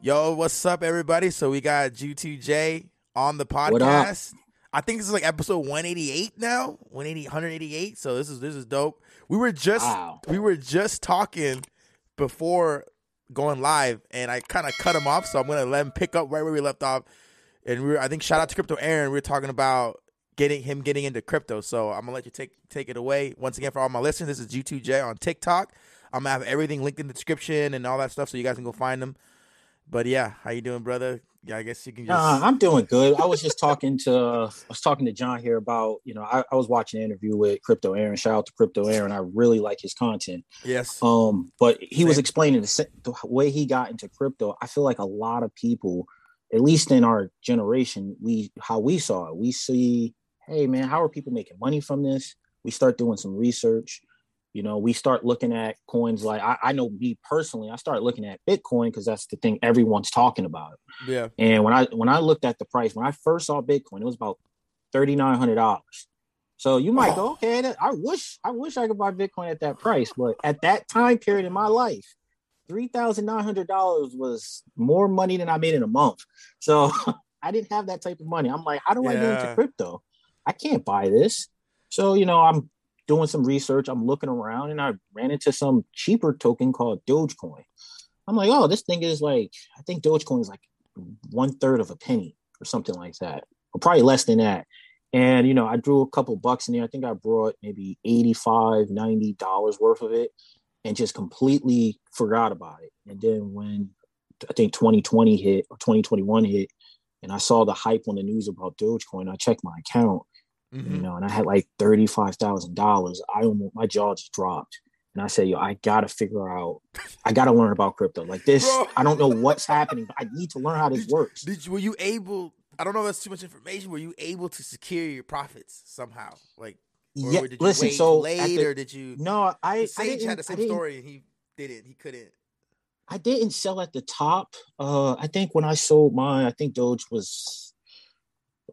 Yo, what's up, everybody? So we got G2J on the podcast. I think this is like episode 188 now, 180, 188. So this is this is dope. We were just Wow. we were just talking before going live, and I kind of cut him off. So I'm gonna let him pick up right where we left off. And we were, I think shout out to Crypto Aaron. We were talking about getting him getting into crypto. So I'm gonna let you take take it away once again for all my listeners. This is G2J on TikTok. I'm gonna have everything linked in the description and all that stuff, so you guys can go find them. But yeah, how you doing, brother? Yeah, I guess you can just. Uh, I'm doing good. I was just talking to I was talking to John here about you know I, I was watching an interview with Crypto Aaron. Shout out to Crypto Aaron. I really like his content. yes. Um, but he was explaining the, the way he got into crypto. I feel like a lot of people, at least in our generation, we how we saw it. We see, hey man, how are people making money from this? We start doing some research. You know, we start looking at coins like I, I know me personally. I start looking at Bitcoin because that's the thing everyone's talking about. Yeah. And when I when I looked at the price, when I first saw Bitcoin, it was about thirty nine hundred dollars. So you might go, oh. okay, that- I wish I wish I could buy Bitcoin at that price, but at that time period in my life, three thousand nine hundred dollars was more money than I made in a month. So I didn't have that type of money. I'm like, how do I get into crypto? I can't buy this. So you know, I'm doing some research. I'm looking around, and I ran into some cheaper token called Dogecoin. I'm like, oh, this thing is like, I think Dogecoin is like one third of a penny or something like that, or probably less than that. And, you know, I drew a couple bucks in there. I think I brought maybe 85 $90 worth of it and just completely forgot about it. And then when I think 2020 hit or 2021 hit, and I saw the hype on the news about Dogecoin, I checked my account, Mhm. you know, and I had like $35,000. I almost, my jaw just dropped. And I said, yo, I gotta figure out, I gotta learn about crypto. Like this, Bro. I don't know what's happening, but I need to learn how this works. Did you, were you able? I don't know. if That's too much information. Were you able to secure your profits somehow? Like, Yeah, did listen, so late, at the- or did you? no, I, I didn't, had the same story, and he didn't. He couldn't. I didn't sell at the top. Uh, I think when I sold mine, I think Doge was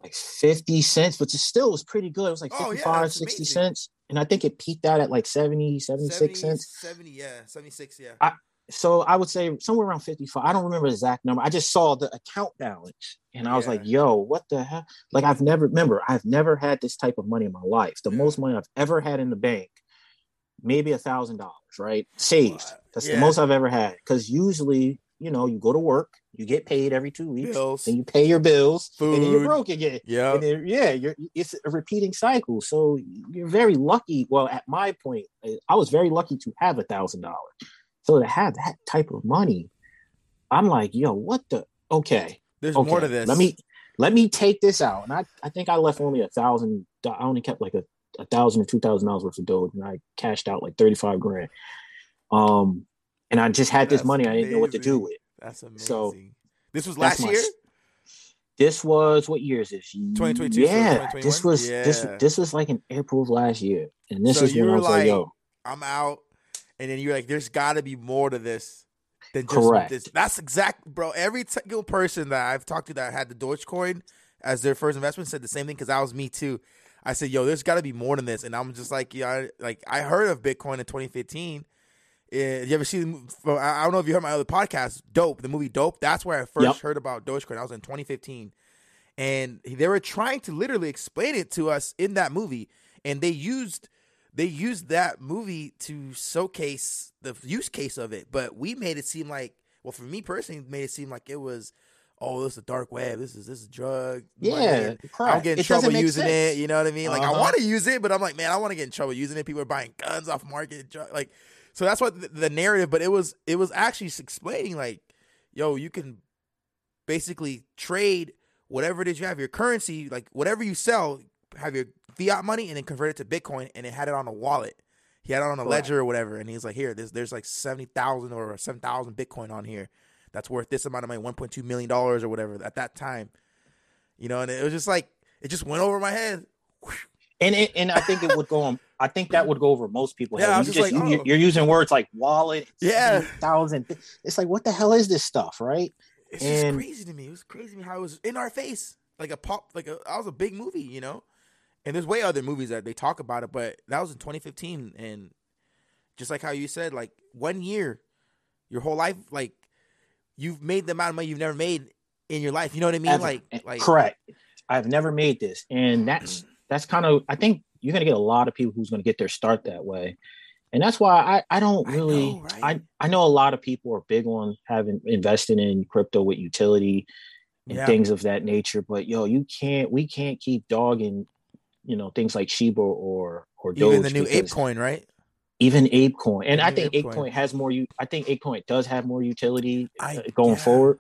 like 50 cents, but it still was pretty good. It was like Oh, 55, yeah, 60 amazing. cents. And I think it peaked out at like 70, 76 70, cents. 70, yeah, seventy six, yeah. I- So I would say somewhere around 55. I don't remember the exact number. I just saw the account balance and I was Yeah. like, yo, what the hell? Like I've never remember, I've never had this type of money in my life. The Yeah. most money I've ever had in the bank, maybe a thousand dollars, right? Saved. That's Yeah. the most I've ever had. Because usually, you know, you go to work, you get paid every two weeks, Bills, then you pay your bills, and then you're broke again. yeah, And then, yeah, you're it's a repeating cycle. So you're very lucky. Well, at my point, I was very lucky to have a thousand dollars. So to have that type of money, I'm like, yo, what the okay. There's Okay. more to this. Let me let me take this out. And I, I think I left only a thousand I only kept like a, a thousand or two thousand dollars worth of dough, and I cashed out like 35 grand. Um and I just had this That's money I didn't know what to do with. That's amazing. So, this was last year. This was what year is this? 2022, Yeah, 2021? this was this Yeah. this was like in April of last year, and this So is when I was like, like- "Yo, I'm out, and then you're like, "There's got to be more to this than just Correct. this." That's exact, bro. Every single person that I've talked to that had the Dogecoin as their first investment said the same thing because that was me too. I said, "Yo, there's got to be more than this," and I'm just like, "Yeah, I, like I heard of Bitcoin in 2015." Uh, you ever see the? I I don't know if you heard my other podcast, Dope, the movie Dope. That's where I first Yep. heard about Dogecoin. I was in 2015, and they were trying to literally explain it to us in that movie, and they used they used that movie to showcase the use case of it. But we made it seem like, well, for me personally, made it seem like it was, oh, this is a dark web. This is this is drug. yeah, I'm in It trouble using sense. it. You know what I mean? Like I Uh-huh. want to use it, but I'm like, man, I want to get in trouble using it. People are buying guns off market, dr- like so. That's what the, the narrative. But it was it was actually explaining like, yo, you can basically trade whatever it is you have your currency, like whatever you sell, have your fiat money and then convert it to Bitcoin, and it had it on a wallet. He had it on a ledger or whatever, and he's like, "Here, there's there's like seventy thousand or seven thousand Bitcoin on here. That's worth this amount of money, one point two million dollars or whatever at that time." You know, and it was just like it just went over my head. And it, and I think it would go on. I think that would go over most people. Yeah, you just like, you, oh. you're using words like wallet, Yeah. thousand. It's like what the hell is this stuff, right? It's And- just crazy to me. It was crazy to me how it was in our face, like a pop, like a. That was a big movie, you know. And there's way other movies that they talk about it, but that was in 2015, and just like how you said, like one year, your whole life, like you've made the amount of money you've never made in your life. You know what I mean? Ever. Like, like correct. I've never made this, and that's that's kind of. I think you're gonna get a lot of people who's gonna get their start that way, and that's why I I don't I really. know, right? I I know a lot of people are big on having investing in crypto with utility and Yeah. things of that nature, but yo, you can't. We can't keep dogging, you know, things like Shiba or or Doge even the new ApeCoin, right? even ApeCoin, and I think ApeCoin. ApeCoin has more. You, I think ApeCoin does have more utility I- uh, going yeah. forward.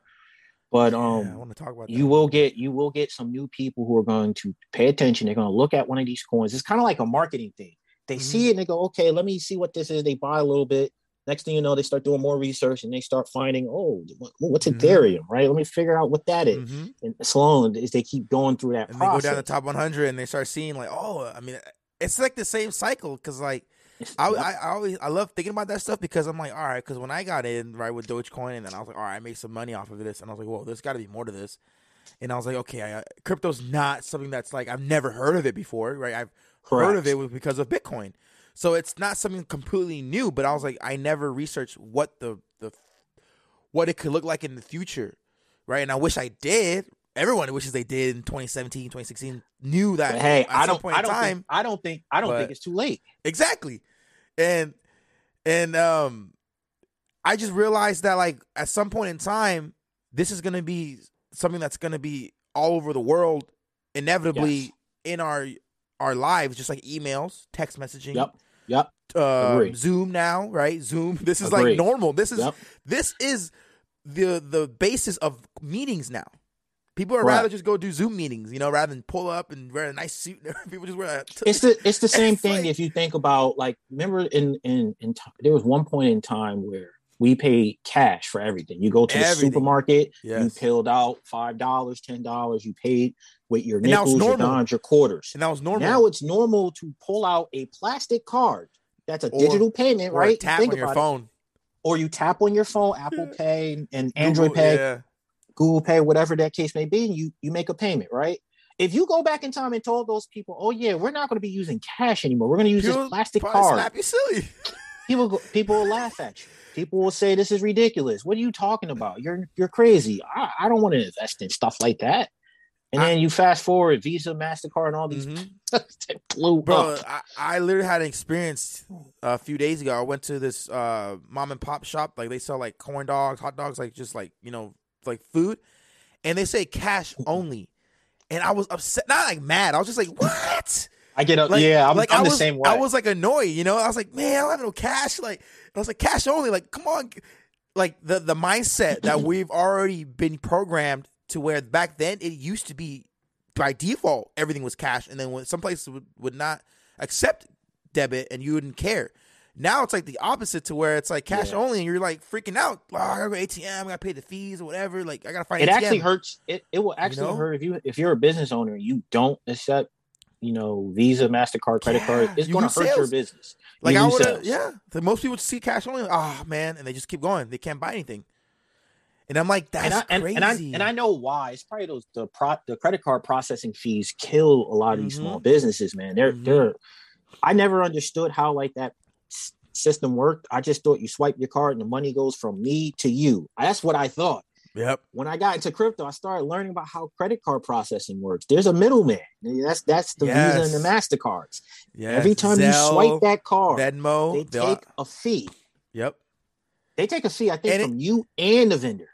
But Yeah, I um, want to talk about you will get you will get some new people who are going to pay attention. They're going to look at one of these coins. It's kind of like a marketing thing. They Mm-hmm. see it and they go, "Okay, let me see what this is." They buy a little bit. Next thing you know, they start doing more research and they start finding, "Oh, what- what's Mhm. Ethereum?" Right? Let me figure out what that is. Mhm. And slowly, as they keep going through that and they go down the top 100 and they start seeing like oh i mean it's like the same cycle because like I. I, I always i love thinking about that stuff because i'm like all right because when i got in right with dogecoin and then i was like all right i made some money off of this and i was like whoa there's got to be more to this and i was like okay I, crypto's not something that's like i've never heard of it before right i've heard of it was because of bitcoin so it's not something completely new but i was like i never researched what the the what it could look like in the future right and i wish i did everyone wishes they did in 2017 2016 knew that hey, at I some don't. point I in don't. time Think, I don't think. I don't but- think it's too late. exactly and and um i just realized that like at some point in time this is gonna be something that's gonna be all over the world inevitably Yes. in our our lives just like emails text messaging Yep. Yep. uh, zoom now right zoom this is like normal this is Yep. this is the the basis of meetings now people would Correct. rather just go do zoom meetings you know rather than pull up and wear a nice suit people just wear a It's the it's the same It's thing like- if you think about like remember in in in ti- there was one point in time where we pay cash for everything. You go to the Everything. supermarket, you Yes. peeled out five dollars, ten dollars. You paid with your And now it's nickels, your dimes, your quarters. and that was normal Now it's normal to pull out a plastic card. That's a Or- digital payment, right? tap Think on your about it. phone Or you tap on your phone, Apple hmm. Pay and Android Google- Pay. yeah. Google Pay, whatever that case may be, and you you make a payment, right? If you go back in time and told those people, "Oh yeah, we're not going to be using cash anymore. We're going to use People this plastic card," slap you silly people go, people will laugh at you. People will say, "This is ridiculous. What are you talking about? You're you're crazy. I, I don't want to invest in stuff like that." And I- then you fast forward, Visa, Mastercard, and all these Mhm. that blew bro up. I, I literally had an experience a few days ago i went to this uh mom and pop shop like they sell like corn dogs hot dogs like just like you know like food and they say cash only and i was upset not like mad i was just like what I get up. like, yeah, I'm, like I'm I the same way. I was like annoyed, you know. I was like, man, I don't have no cash. Like, I was like, cash only. Like, come on, like the the mindset that we've already been programmed to where back then it used to be by default everything was cash, and then when some places would, would not accept debit and you wouldn't care. Now it's like the opposite to where it's like cash Yeah. only, and you're like freaking out. Oh, I gotta go ATM, I gotta pay the fees or whatever. Like, I gotta find it ATM. actually hurts. It, it will actually know? hurt if you if you're a business owner and you don't accept, you know, Visa, Mastercard, credit Yeah, card. It's you gonna hurt your business. Like You I would, yeah. The most people see cash only. Oh man, and they just keep going. They can't buy anything. And I'm like, that's and I, crazy. and I and I know why. It's probably those the pro, the credit card processing fees kill a lot of these Mhm. small businesses, man. They're Mhm. they're. I never understood how like that system worked. I just thought you swipe your card and the money goes from me to you. That's what I thought. yep. When I got into crypto, I started learning about how credit card processing works. There's a middleman. That's that's the Yes. Visa and the Mastercards. Yeah. Every time you swipe that card, Venmo, they take a fee. Yep. They take a fee, I think, And it- from you and the vendor.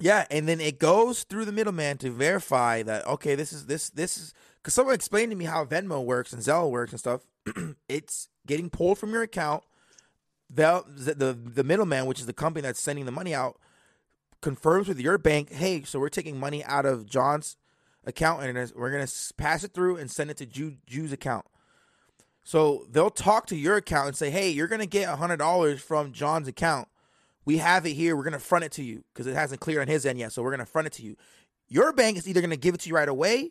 Yeah, and then it goes through the middleman to verify that okay, this is this this is because someone explained to me how Venmo works and Zelle works and stuff. it's getting pulled from your account. The, the the middleman, which is the company that's sending the money out, confirms with your bank, hey, so we're taking money out of John's account and we're gonna pass it through and send it to Jew, Jew's account. So they'll talk to your account and say, hey, you're gonna get hundred dollars from John's account. We have it here. We're gonna front it to you because it hasn't cleared on his end yet. So we're gonna front it to you. Your bank is either gonna give it to you right away.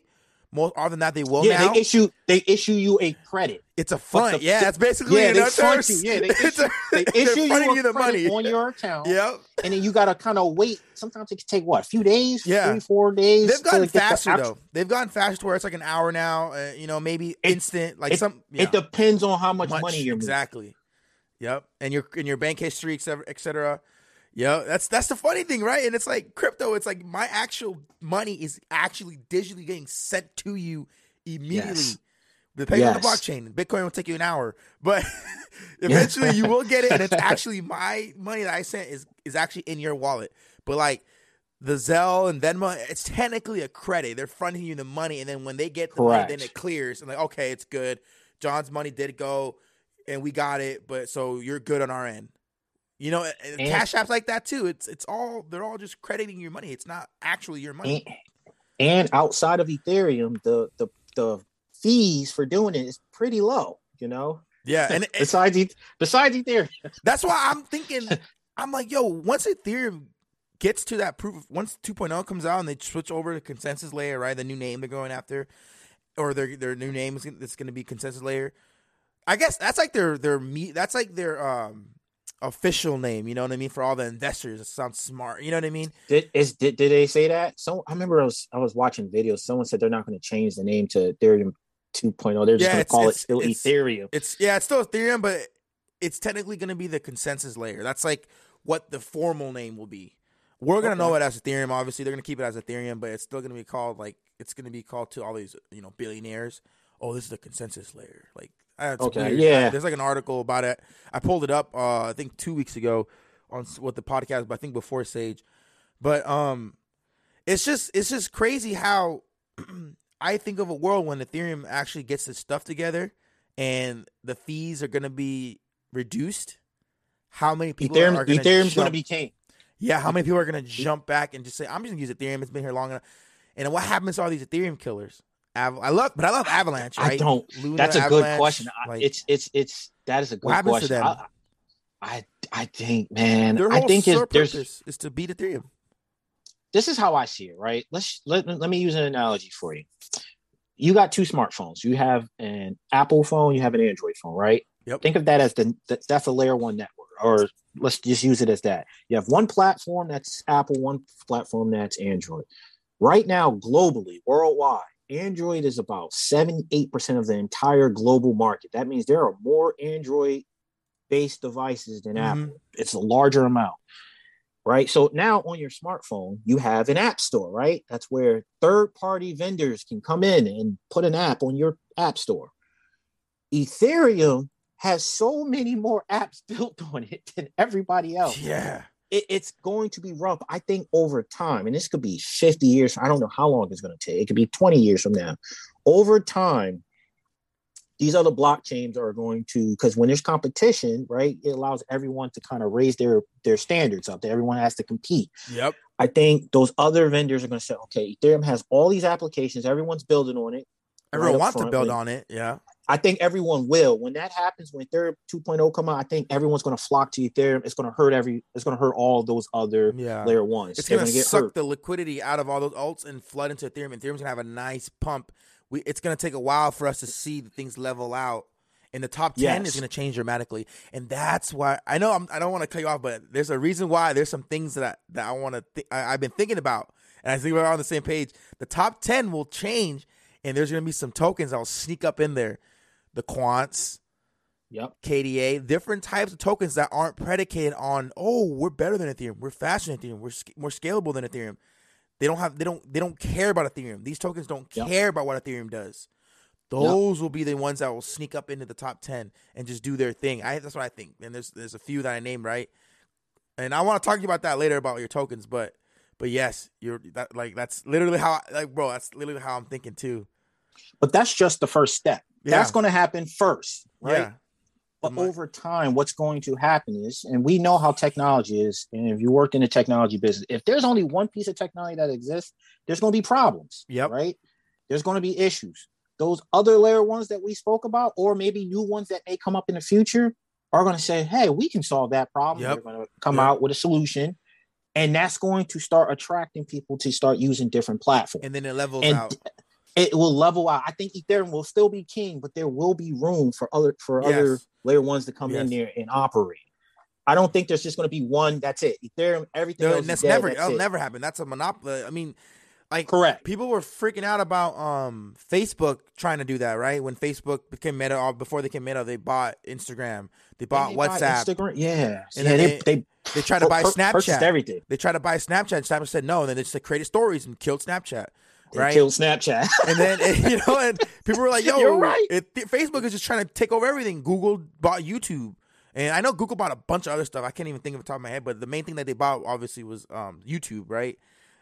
More often than that, they will. Yeah, now. they issue they issue you a credit. It's a front. the- yeah, that's basically yeah, they front you. Yeah, they It's issue, a- they issue you, you the money. on your account. Yep. and then you gotta kind of wait. Sometimes it can take what a few days, Yeah. three, four days. They've gotten to get the faster though. They've gotten faster to where it's like an hour now. Uh, you know, maybe instant. Like it- some. Yeah, It depends on how much, much, money you're moving. exactly. Yep, and your in your bank history, et cetera, et cetera. Yeah, that's that's the funny thing, right? And it's like crypto. It's like my actual money is actually digitally getting sent to you immediately. Yes. Depending on the blockchain, Bitcoin will take you an hour, but eventually you will get it, and it's actually my money that I sent is is actually in your wallet. But like the Zelle and Venmo, it's technically a credit. They're fronting you the money, and then when they get the money, then it clears. And like, okay, it's good. John's money did go, and we got it, but so you're good on our end. You know, and cash apps like that too. It's it's all they're all just crediting your money. It's not actually your money. And, and outside of Ethereum, the the the fees for doing it is pretty low. You know, Yeah, and besides E- besides Ethereum, That's why I'm thinking, I'm like, yo, once Ethereum gets to that proof, once 2.0 comes out and they switch over to consensus layer, right? The new name they're going after, or their their new name is that's going to be consensus layer. I guess that's like their their meet. That's like their um official name. You know what I mean? For all the investors, it sounds smart. You know what I mean? did is did, did they say that? So I remember I was I was watching videos. Someone said they're not going to change the name to Ethereum 2.0. They're just Yeah, going to it's- call it still it's- Ethereum. It's yeah, it's still Ethereum, but it's technically going to be the consensus layer. That's like what the formal name will be. We're gonna know Okay. it as Ethereum. Obviously, they're gonna keep it as Ethereum, but it's still gonna be called like it's gonna be called to all these you know billionaires. Oh, this is the consensus layer. Like, Okay, weird. yeah. There's like an article about it. I pulled it up. Uh, I think two weeks ago on what the podcast, but I think before Sage. But um, it's just it's just crazy how I think of a world when Ethereum actually gets its stuff together and the fees are gonna be reduced. How many people Ethereum are gonna Ethereum's going to be king. yeah, how many people are gonna jump back and just say, "I'm just gonna use Ethereum. It's been here long enough." And what happens to all these Ethereum killers? I love, but I love Avalanche. Right? I don't. Luna, That's a good question. Like, it's it's it's that is a good What happens to question. them? I, I I think, man, their I think it's, there's is to beat Ethereum. this is how I see it, right? Let's let, let me use an analogy for you. You got two smartphones. You have an Apple phone, you have an Android phone, right? Yep. Think of that as the that- that's a layer one network, or let's just use it as that. You have one platform that's Apple, one platform that's Android. Right now, globally, worldwide, Android is about 78% of the entire global market. That means there are more Android based devices than Mhm. Apple. It's a larger amount right? So now on your smartphone, you have an app store, right? That's where third party vendors can come in and put an app on your app store. Ethereum has so many more apps built on it than everybody else. Yeah, It- it's going to be rough. I think over time, and this could be 50 years, I don't know how long it's going to take. It could be 20 years from now. Over time, these other blockchains are going to because when there's competition, right, it allows everyone to kind of raise their their standards up. That everyone has to compete. yep. I think those other vendors are going to say, okay, Ethereum has all these applications, everyone's building on it. Everyone up wants to build on it. Yeah, I think everyone will. When that happens, when Ethereum 2.0 come out, I think everyone's going to flock to Ethereum. It's going to hurt every. It's going to hurt all those other yeah. layer ones. It's gonna, gonna suck hurt. the liquidity out of all those alts and flood into Ethereum. Ethereum's gonna have a nice pump. We, it's gonna take a while for us to see the things level out. And the top ten is gonna change dramatically, and that's why I know I'm, I don't want to cut you off, but there's a reason why. There's some things that I, that I want to. Th- I, I've been thinking about, and I think we're on the same page. The top ten will change, and there's gonna be some tokens that will sneak up in there. The quants, Yep. KDA, different types of tokens that aren't predicated on oh we're better than Ethereum, we're faster than Ethereum, we're sc- more scalable than Ethereum. They don't have they don't they don't care about Ethereum. These tokens don't Yep. care about what Ethereum does. Those will be the ones that will sneak up into the top ten and just do their thing. I that's what I think. And there's there's a few that I named right, and I want to talk to you about that later about your tokens. But but yes, you're that like that's literally how like bro. That's literally how I'm thinking too. But that's just the first step. Yeah. That's going to happen first, right? Yeah. But over time, what's going to happen is, and we know how technology is, and if you work in the technology business, if there's only one piece of technology that exists, there's going to be problems. Yep. Right. There's going to be issues. Those other layer ones that we spoke about, or maybe new ones that may come up in the future, are going to say, "Hey, we can solve that problem." Yep. They're going to come Yep. out with a solution, and that's going to start attracting people to start using different platforms and then it levels and out. It will level out. I think Ethereum will still be king, but there will be room for other for other layer ones to come in there and operate. I don't think there's just going to be one. That's it. Ethereum, everything No, else that's is dead, never. that's That'll it. never happen. That's a monopoly. I mean, like Correct. people were freaking out about um Facebook trying to do that, right? When Facebook became Meta, or before they became Meta, they bought Instagram, they bought They WhatsApp, Instagram. Yeah, And yeah. then They, they- they, they tried to buy Snapchat. everything. They tried to buy Snapchat. And Snapchat said no, and then they just created stories and killed Snapchat, Right? killed Snapchat. and then you know, and people were like, "Yo, You're right. it, Facebook is just trying to take over everything." Google bought YouTube, and I know Google bought a bunch of other stuff. I can't even think of the top of my head, but the main thing that they bought obviously was um, YouTube, right?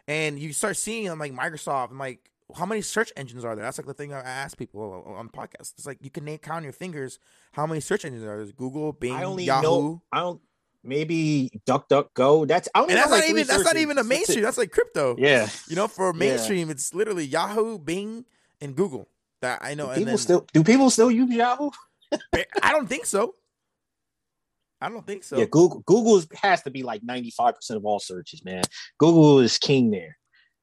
And you start seeing them like Microsoft and like how many search engines are there? That's like the thing I ask people on the podcast. It's like you can name count on your fingers how many search engines are there. There's Google, Bing, I only Yahoo. know. I don't. Maybe DuckDuckGo. That's I only and that's not like even that's not even a mainstream. That's like crypto. Yeah. You know, for Yeah. mainstream, it's literally Yahoo, Bing, and Google. That I know. Do and people then, still do people still use Yahoo? I don't think so. I don't think so. yeah, Google Google has to be like 95% of all searches, man. Google is king there.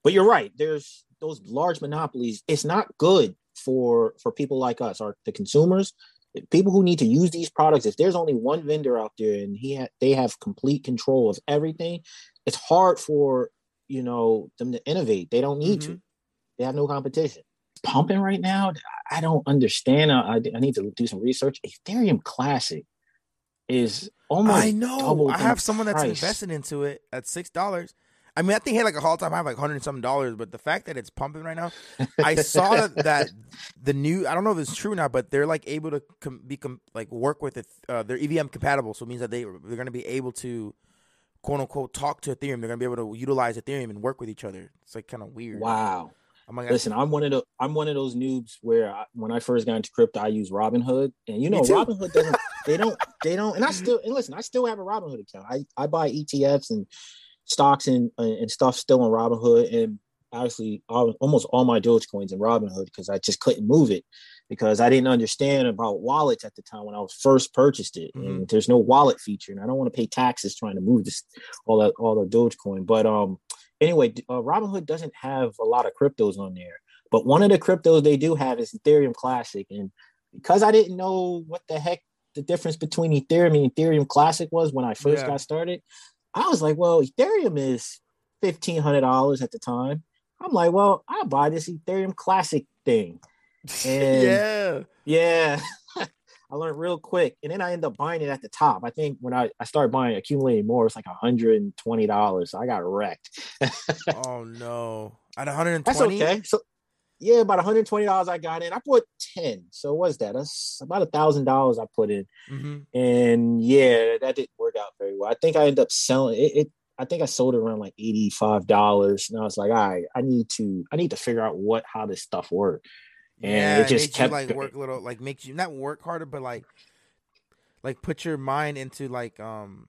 But you're right. There's those large monopolies. It's not good for for people like us or the consumers. People who need to use these products, if there's only one vendor out there and he ha- they have complete control of everything, it's hard for you know them to innovate. They don't need to. Mm-hmm. They have no competition. Pumping right now, I don't understand. I, I need to do some research. Ethereum Classic is almost I know. I have someone that's price. invested into it at six dollars. I mean, I think had like a all time high like hundred something dollars, but the fact that it's pumping right now, I saw that, that the new. I don't know if it's true now, but they're like able to com- be com- like work with it. Uh, they're EVM compatible, so it means that they they're going to be able to quote unquote talk to Ethereum. They're going to be able to utilize Ethereum and work with each other. It's like kind of weird. Wow. I'm like, Listen, I'm one of the I'm one of those noobs where I, when I first got into crypto, I use Robinhood, and you know. Robinhood doesn't they don't they don't and I still and listen, I still have a Robinhood account. I I buy ETFs and stocks and and stuff still on Robinhood, and actually al- almost all my Dogecoins in Robinhood because I just couldn't move it because I didn't understand about wallets at the time when I was first purchased it, and there's no wallet feature, and I don't want to pay taxes trying to move this all that all the Dogecoin, but um anyway, uh, Robinhood doesn't have a lot of cryptos on there, but one of the cryptos they do have is Ethereum Classic. And because I didn't know what the heck the difference between Ethereum and Ethereum Classic was when I first Yeah. got started, I was like, well, Ethereum is fifteen hundred dollars at the time. I'm like, well, I'll buy this Ethereum Classic thing. And yeah. yeah. I learned real quick. And then I ended up buying it at the top. I think when I, I started buying accumulating more, it's like $120. So I got wrecked. oh no. At That's 120. okay. So yeah, about $120 I got in. I put 10. So what's that? That's about a thousand dollars I put in. hmm And yeah, that didn't work out very well. I think I ended up selling it. it I think I sold it around like $85. And I was like, all right, I need to, I need to figure out what, how this stuff works. And yeah, it just makes kept you like work a little, like makes you not work harder, but like, like put your mind into like um,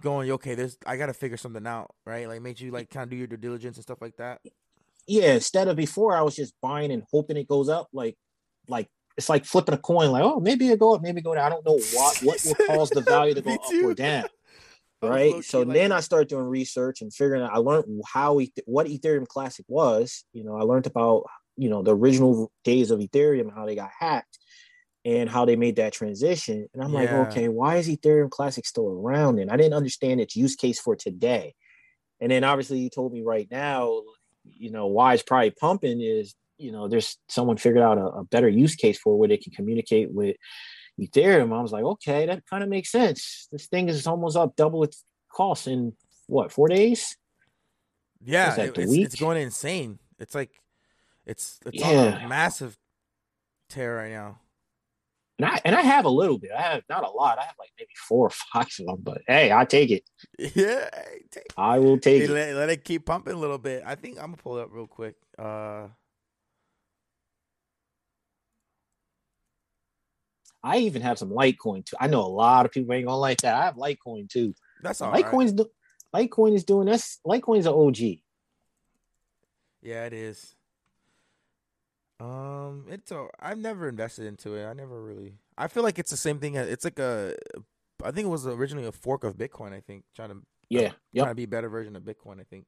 going okay. There's I got to figure something out, right? Like makes you like kind of do your due diligence and stuff like that. Yeah, instead of before I was just buying and hoping it goes up, like like it's like flipping a coin, like, oh, maybe it go up, maybe go down. I don't know what what will cause the value to go up or down. Right. So like then that. I started doing research and figuring out I learned how what Ethereum Classic was. You know, I learned about, you know, the original days of Ethereum and how they got hacked and how they made that transition. And I'm like, okay, why is Ethereum Classic still around? And I didn't understand its use case for today. And then obviously you told me right now, you know, why it's probably pumping is, you know, there's someone figured out a, a better use case for where they can communicate with Ethereum. I was like, okay, that kind of makes sense. This thing is almost up double its cost in what, four days? Yeah, it- it's, it's going insane. It's like it's it's on a massive tear right now. And I and I have a little bit. I have not a lot. I have like maybe four or five of them, but hey, I take it. Yeah, take, I will take hey, it. let, let it keep pumping a little bit. I think I'm gonna pull it up real quick. Uh, I even have some Litecoin too. I know a lot of people ain't gonna like that. I have Litecoin too. That's all Litecoin's right. do, Litecoin is doing this. Litecoin's an OG. Yeah, it is. Um, it's a. I've never invested into it. I never really. I feel like it's the same thing. It's like a. I think it was originally a fork of Bitcoin. I think trying to Yeah, trying yep. to be a better version of Bitcoin. I think.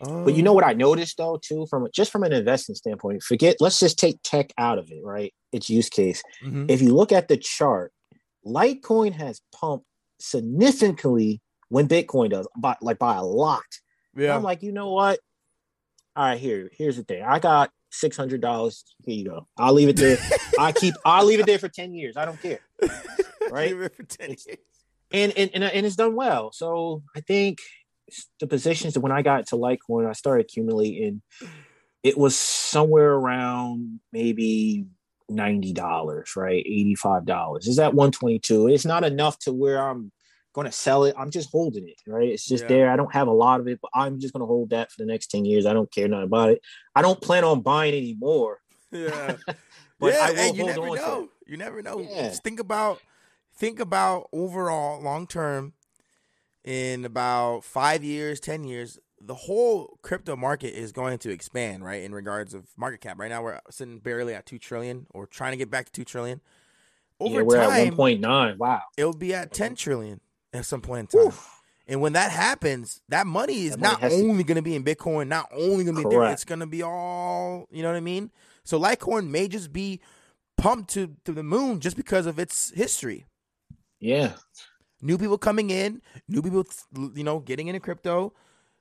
But you know what I noticed though too, from just from an investing standpoint, forget. Let's just take tech out of it, right? Its use case. Mhm. If you look at the chart, Litecoin has pumped significantly when Bitcoin does, by like by a lot. yeah. I'm like, you know what? All right, here, here's the thing. I got six hundred dollars. Here you go. I'll leave it there. I keep. I'll leave it there for ten years. I don't care. right? Leave it for 10 years. And and and, and it's done well. So I think the positions that when I got to Litecoin, I started accumulating. It was somewhere around maybe ninety dollars, right? Eighty five dollars. Is that one twenty two? It's not enough to where I'm going to sell it. I'm just holding it, right? It's just Yeah. there. I don't have a lot of it, but I'm just going to hold that for the next ten years. I don't care nothing about it. I don't plan on buying anymore. Yeah. But yeah, I will you never know. You never know. Yeah. Just think about think about overall long term in about five years, ten years, the whole crypto market is going to expand, right? In regards of market cap. Right now we're sitting barely at two trillion or trying to get back to two trillion. Over yeah, we're at time, point nine. Wow. it'll be at ten trillion at some point in time. Oof. And when that happens, that money is That money not has to- only going to be in Bitcoin, not only going to be in Correct. it's going to be all, you know what I mean? So Litecoin may just be pumped to, to the moon just because of its history. Yeah. New people coming in, new people, you know, getting into crypto.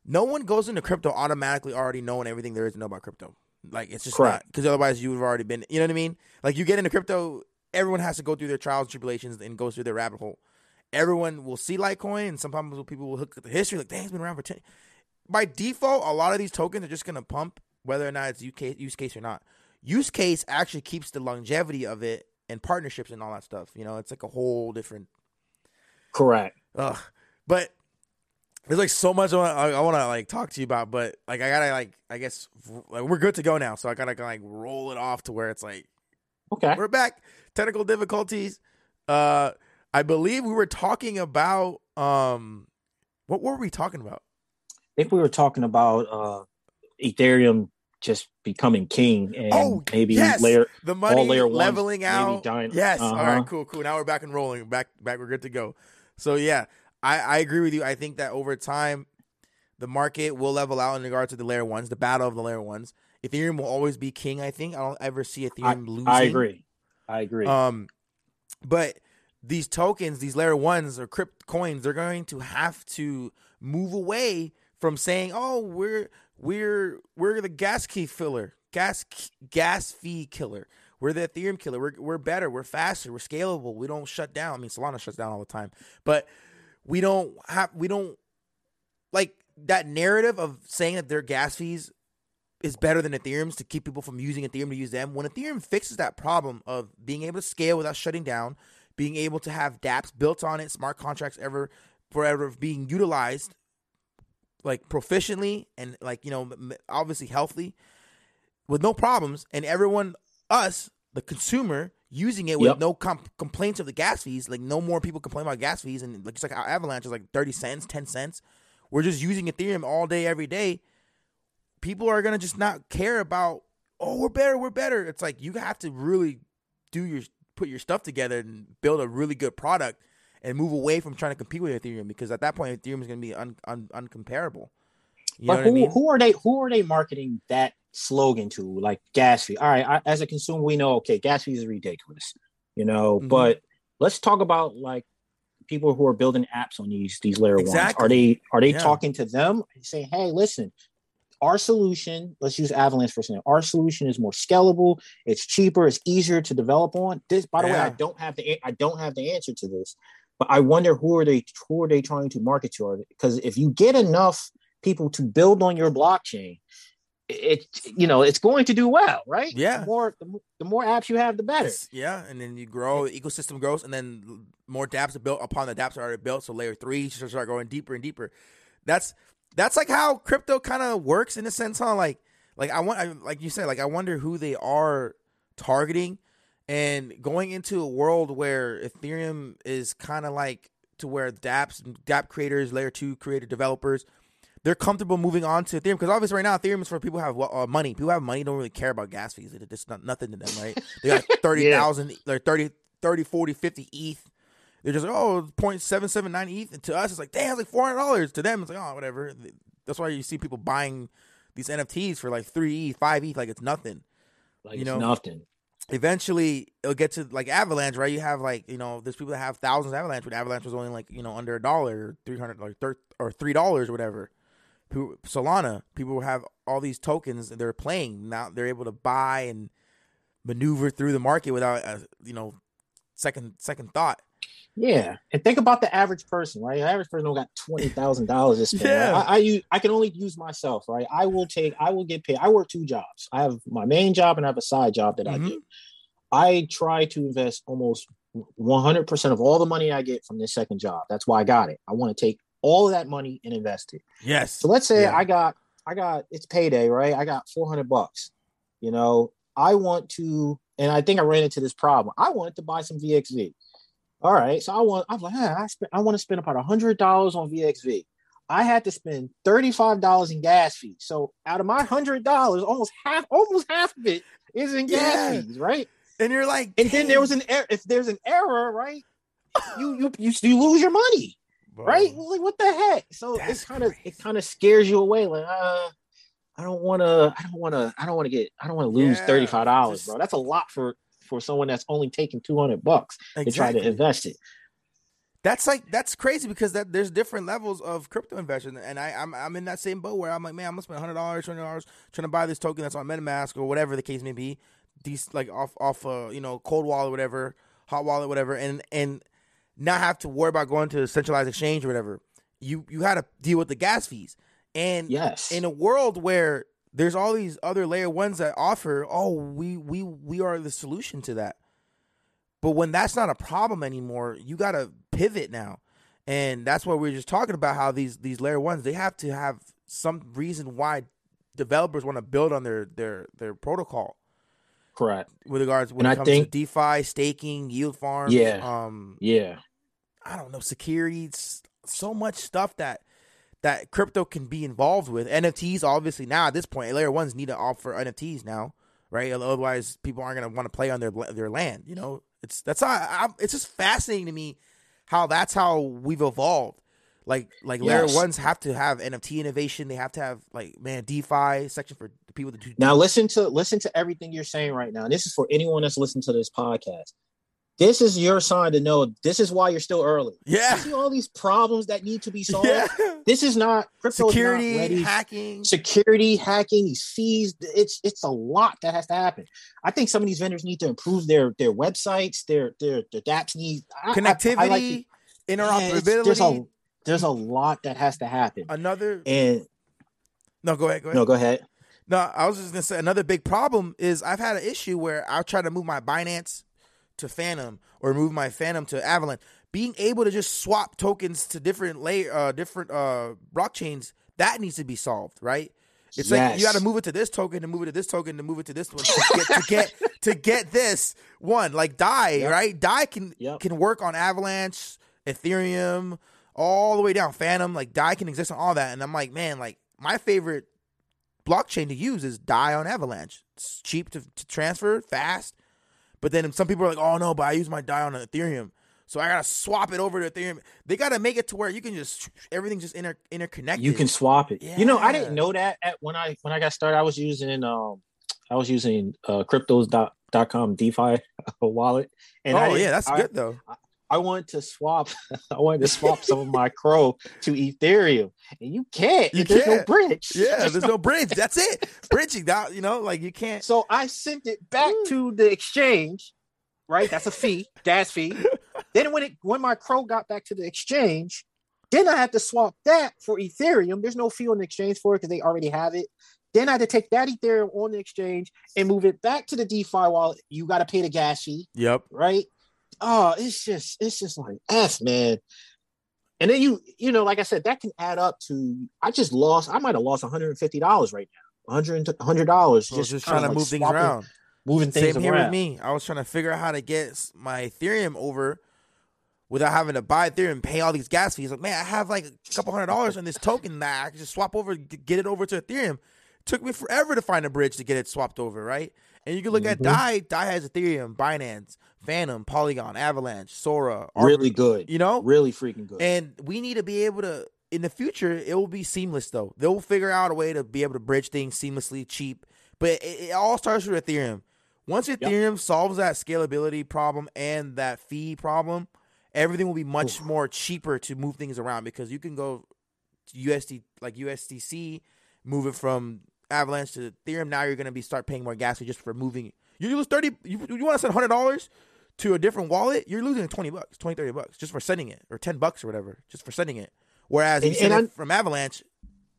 No one goes into crypto automatically already knowing everything there is to know about crypto. Like it's just not Correct. because otherwise you would have already been. You know what I mean? Like you get into crypto, everyone has to go through their trials and tribulations and goes through their rabbit hole. Everyone will see Litecoin, and sometimes people will look at the history like, "Dang, it's been around for 10. By default, a lot of these tokens are just gonna pump, whether or not it's use case, use case or not. Use case actually keeps the longevity of it and partnerships and all that stuff. You know, it's like a whole different Correct. Ugh. But there's like so much I want, I, I want to like talk to you about, but like I gotta like I guess like we're good to go now, so I gotta like roll it off to where it's like Okay. we're back. Technical difficulties. Uh, I believe we were talking about um, what were we talking about? I think we were talking about uh Ethereum just becoming king and Oh, maybe yes. layer The money layer leveling out. dying. Yes. All Uh-huh. right. Cool. Cool. Now we're back and rolling. Back. Back. We're good to go. So yeah, I I agree with you. I think that over time, the market will level out in regards to the layer ones, the battle of the layer ones. Ethereum will always be king. I think I don't ever see Ethereum losing. I agree. I agree. Um, but these tokens, these layer ones or crypt coins, they're going to have to move away from saying, "Oh, we're we're we're the gas key filler, gas gas fee killer. We're the Ethereum killer. We're we're better. We're faster. We're scalable. We don't shut down. I mean, Solana shuts down all the time, but we don't have we don't like that narrative of saying that their gas fees is better than Ethereum's to keep people from using Ethereum to use them. When Ethereum fixes that problem of being able to scale without shutting down, being able to have dApps built on it, smart contracts ever forever being utilized like proficiently and like you know obviously healthy with no problems and everyone us the consumer using it with Yep. no com- complaints of the gas fees like no more people complain about gas fees and like it's like avalanche is like 30 cents 10 cents. We're just using ethereum all day every day. People are gonna just not care about oh we're better we're better. It's like you have to really do your put your stuff together and build a really good product and move away from trying to compete with ethereum because at that point ethereum is gonna be un, un, uncomparable you but what who i mean who are they who are they marketing that slogan to? Like gas fee. All right, I, as a consumer, we know okay, gas fees is ridiculous, you know. Mhm. But let's talk about like people who are building apps on these these layer ones. Are they are they Yeah. talking to them and saying, hey, listen, our solution, let's use Avalanche for example. Our solution is more scalable, it's cheaper, it's easier to develop on. This, by the way, I don't have the I don't have the answer to this, but I wonder who are they who are they trying to market to? Because if you get enough people to build on your blockchain, it you know it's going to do well, right? Yeah. The more the, the more apps you have, the better. It's- yeah, and then you grow, the ecosystem grows, and then more dApps are built upon the dApps are already built. So layer three should start going deeper and deeper. That's that's like how crypto kind of works in a sense, huh? Like like I want, I, like you said, like I wonder who they are targeting and going into a world where Ethereum is kind of like to where DApps, DApp creators, layer two creator developers, they're comfortable moving on to Ethereum because obviously right now Ethereum is for people who have uh, money. People who have money don't really care about gas fees. It's just not nothing to them, right? They got 30,000, yeah. like 30, 30, 40, 50 ETH. They're just like, oh, 0.779 ETH. And to us, it's like, damn, it's like $400. To them, it's like, oh, whatever. That's why you see people buying these NFTs for like 3 ETH, 5 ETH, like it's nothing. Like you know, nothing eventually it'll get to like Avalanche, right? You have like you know, there's people that have thousands of Avalanche, but Avalanche was only like you know under a dollar, three hundred like thir- or three dollars or whatever. Solana, people have all these tokens and they're playing now. They're able to buy and maneuver through the market without a you know second second thought. Yeah, and think about the average person, right? The average person don't got twenty thousand dollars to spend. yeah. I, I, use I can only use myself, right? I will take I will get paid. I work two jobs. I have my main job and I have a side job that mm-hmm. I do. I try to invest almost one hundred percent of all the money I get from this second job. That's why I got it. I want to take all of that money and invest it. Yes. So let's say yeah. I got I got it's payday, right? I got four hundred bucks. You know, I want to, and I think I ran into this problem. I wanted to buy some VXV. All right, so I want. I'm like, hey, I spent. I want to spend about a hundred dollars on VXV. I had to spend thirty five dollars in gas fees. So out of my hundred dollars, almost half, almost half of it is in gas yeah. fees, right? And you're like, and then there was an error. If there's an error, right, you you you, you lose your money, Bro. right? Like what the heck? So That's it's kind of it kind of scares you away. Like, uh, I don't want to. I don't want to. I don't want to get. I don't want to lose yeah, thirty five dollars, bro. That's a lot for for someone that's only taking 200 bucks exactly. to try to invest it. That's like that's crazy because that there's different levels of crypto investing, and I I'm, I'm in that same boat where I'm like, man, I'm gonna spend hundred dollars, twenty dollars trying to buy this token that's on MetaMask or whatever the case may be, these like off off uh you know cold wallet whatever, hot wallet whatever, and and not have to worry about going to a centralized exchange or whatever. You you had to deal with the gas fees, and yes, in a world where there's all these other layer ones that offer, oh, we we we are the solution to that. But when that's not a problem anymore, you got to pivot now. And that's what we are just talking about how these these layer ones, they have to have some reason why developers want to build on their their their protocol. Correct. With regards when and it comes think, to DeFi, staking, yield farms, yeah, um, yeah. I don't know, securities, so much stuff that that crypto can be involved with. NFTs, obviously, now at this point, layer ones need to offer NFTs now, right? Otherwise, people aren't going to want to play on their their land. You know, it's that's how I, it's just fascinating to me how that's how we've evolved. Like like yes. layer ones have to have NFT innovation. They have to have like man DeFi section for the people that do. Now listen to listen to everything you're saying right now. And this is for anyone that's listening to this podcast this is your sign to know this is why you're still early. Yeah. You see all these problems that need to be solved. Yeah. This is not crypto security not ready. hacking. Security hacking, these fees. It's it's a lot that has to happen. I think some of these vendors need to improve their their websites, their their their dApps need connectivity, I, I like interoperability. Yeah, there's a there's a lot that has to happen. Another and no, go ahead. Go ahead. No, go ahead. No, I was just gonna say another big problem is I've had an issue where I'll try to move my Binance to Fantom or move my Fantom to Avalanche, being able to just swap tokens to different layer, uh, different uh, blockchains, that needs to be solved, right? It's yes. like you got to move it to this token to move it to this token to move it to this one to get to get, to get this one. Like Dai, yep. right? Dai can yep. can work on Avalanche, Ethereum, all the way down Fantom. Like Dai can exist on all that, and I'm like, man, like my favorite blockchain to use is Dai on Avalanche. It's cheap to, to transfer, fast, but then some people are like, oh no, but I use my DAI on Ethereum. So I gotta swap it over to Ethereum. They gotta make it to where you can just everything's just inter interconnected. You can swap it. Yeah. You know, I didn't know that at when I when I got started. I was using um I was using uh cryptos.com DeFi wallet. And oh yeah, that's I, good though. I, I wanted to swap. I wanted to swap some of my CRO to Ethereum, and you can't. You there's can't. no bridge. Yeah, there's, there's no, no bridge. That's it. Bridging that you know, like you can't. So I sent it back to the exchange. Right, that's a fee, gas fee. then when it when my CRO got back to the exchange, then I had to swap that for Ethereum. There's no fee on the exchange for it because they already have it. Then I had to take that Ethereum on the exchange and move it back to the DeFi wallet. You got to pay the gas fee. Yep. Right oh, it's just it's just like f man. And then you you know, like I said, that can add up to. I just lost. I might have lost one hundred and fifty dollars right now. 100 dollars just, just trying to like move swapping, things around. moving things around. Same here around. with me. I was trying to figure out how to get my Ethereum over without having to buy Ethereum and pay all these gas fees. Like, man, I have like a couple hundred dollars on this token that I can just swap over, get it over to Ethereum. took me forever to find a bridge to get it swapped over, right? And you can look at Mhm. Dai. Dai has Ethereum, Binance, Fantom, Polygon, Avalanche, Sora. Really good. You know, Really freaking good. and we need to be able to in the future it will be seamless though they'll figure out a way to be able to bridge things seamlessly cheap but it, it all starts with ethereum once ethereum solves that scalability problem and that fee problem everything will be much more cheaper to move things around because you can go to usd like usdc move it from avalanche to ethereum now you're going to be start paying more gas just for moving you lose 30 you, you want to send $100 to a different wallet, you're losing 20 bucks, 20, 30 bucks just for sending it, or 10 bucks or whatever, just for sending it. Whereas And- you send it from Avalanche,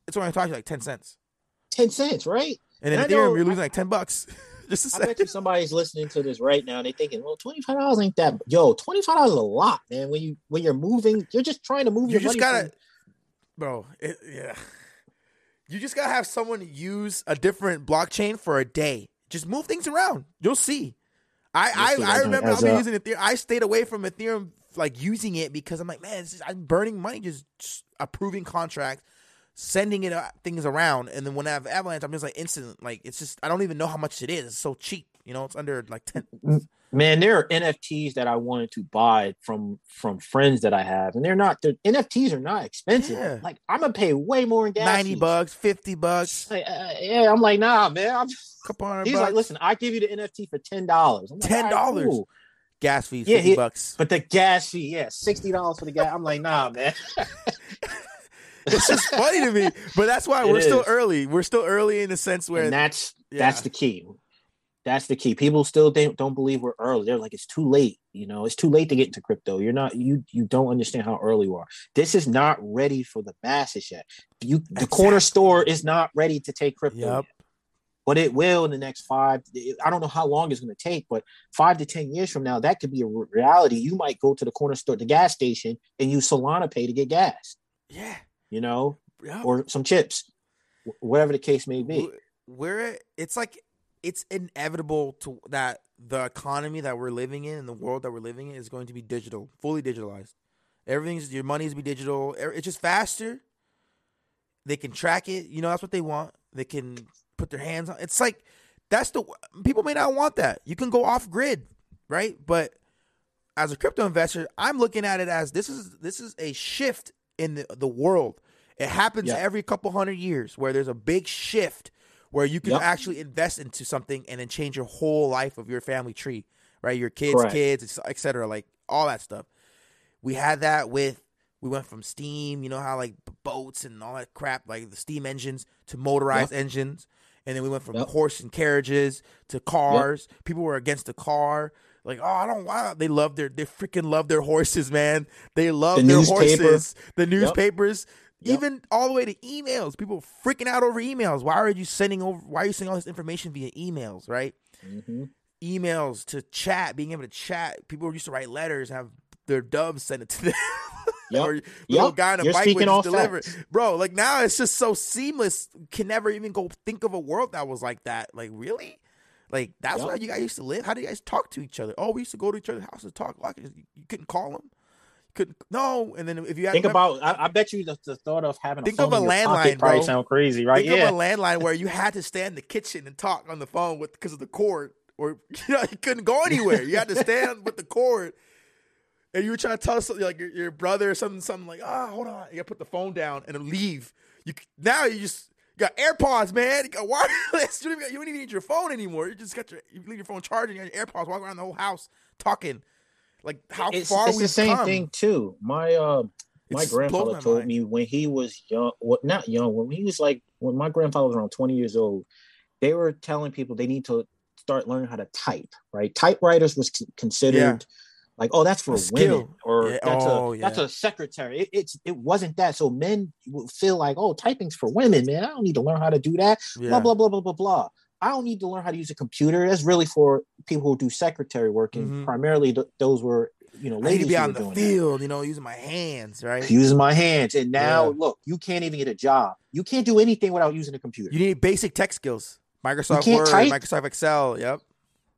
it's only talking like 10 cents. Ten cents, right? And in And I Ethereum, know- you're losing like 10 bucks. just a I bet second. you somebody's listening to this right now and they thinking, well, twenty five dollars ain't that. Yo, twenty five dollars is a lot, man. When you when you're moving, you're just trying to move. You your just money gotta, from- bro, it, yeah. You just gotta have someone use a different blockchain for a day. Just move things around. You'll see. I You'll see I, I remember I've been using Ethereum. I stayed away from Ethereum, like using it because I'm like, man, this is, I'm burning money just, just approving contracts, sending it uh, things around, and then when I have Avalanche, I'm just like instant. Like it's just I don't even know how much it is. It's so cheap. You know, it's under like ten. man, there are NFTs that I wanted to buy from from friends that I have, and they're not. The NFTs are not expensive. Yeah. Like I'm gonna pay way more in gas. 90 fees. bucks, 50 bucks, Like, uh, yeah, I'm like, nah, man. I'm, couple hundred he's bucks. like, listen, I give you the NFT for ten dollars. $10? cool. gas fees, Yeah, 50 he- bucks. But the gas fee, yeah, sixty dollars for the gas. I'm like, nah, man. it's just funny to me. But that's why It we're still early. We're still early in the sense where and that's yeah. that's the key. That's the key. People still don't, don't believe we're early. They're like, it's too late. You know, it's too late to get into crypto. You're not you you don't understand how early you are. This is not ready for the masses yet. You the corner store is not ready to take crypto. Yep. yet. But it will in the next five. I don't know how long it's going to take, but five to ten years from now, that could be a reality. You might go to the corner store, the gas station, and use Solana Pay to get gas. yeah, You know, yeah. or some chips, whatever the case may be. we're it's like it's inevitable to that the economy that we're living in and the world that we're living in is going to be digital, fully digitalized. Everything's your money's be digital. It's just faster. They can track it. You know that's what they want. They can put their hands on. It's like that's the people may not want that. You can go off grid, right? But as a crypto investor, I'm looking at it as this is this is a shift in the, the world. It happens Yeah. every couple hundred years where there's a big shift where you can Yep. actually invest into something and then change your whole life of your family tree, right? Your kids, Correct. kids, etc. Like all that stuff. We had that with we went from steam, you know how like boats and all that crap, like the steam engines to motorized engines, and then we went from Yep. horse and carriages to cars. People were against the car. Like, oh, I don't want. They love their, they freaking love their horses, man. They love The their newspaper. horses. The newspapers, Yep. even all the way to emails. People freaking out over emails. Why are you sending over? Why are you sending all this information via emails? Right? Mhm. emails to chat, being able to chat. People used to write letters, have their doves send it to them. Yep. or little Yep. guy on a You're bike would just deliver. facts. Bro, like now it's just so seamless. Can never even go think of a world that was like that. Like really? Like that's Yep. how you guys used to live. How do you guys talk to each other? Oh, we used to go to each other's house houses talk. Like, you couldn't call them. Couldn't no. And then if you had Think about. I, I bet you the, the thought of having a Think of a landline, probably sound crazy, right? Think yeah. of a landline where you had to stand in the kitchen and talk on the phone with because of the cord, or you know you couldn't go anywhere. You had to stand with the cord, and you were trying to tell something like your, your brother or something, something like, ah, hold on, you got to put the phone down and leave. You now you just you got AirPods, man. You got wireless. You don't, even, you don't even need your phone anymore. You just got your you leave your phone charging. You got your AirPods, walk around the whole house talking. Like how it's, far it's the same come. thing too. My uh, my blows grandfather told me when he was young, what not young, when he was like when my grandfather was around twenty years old, they were telling people they need to start learning how to type. Right, typewriters was considered. Like oh, that's for A skill. women, or Yeah, that's oh, a that's a secretary. It, it's it wasn't that. So men would feel like oh, typing's for women, man. I don't need to learn how to do that. Yeah. Blah blah blah blah blah blah. I don't need to learn how to use a computer. That's really for people who do secretary work, and Mhm. primarily th- those were you know I need ladies to be in the doing that. field, you know, using my hands, right? using my hands. And now, Yeah. look, you can't even get a job. You can't do anything without using a computer. You need basic tech skills. Microsoft Word, type? Microsoft Excel. Yep.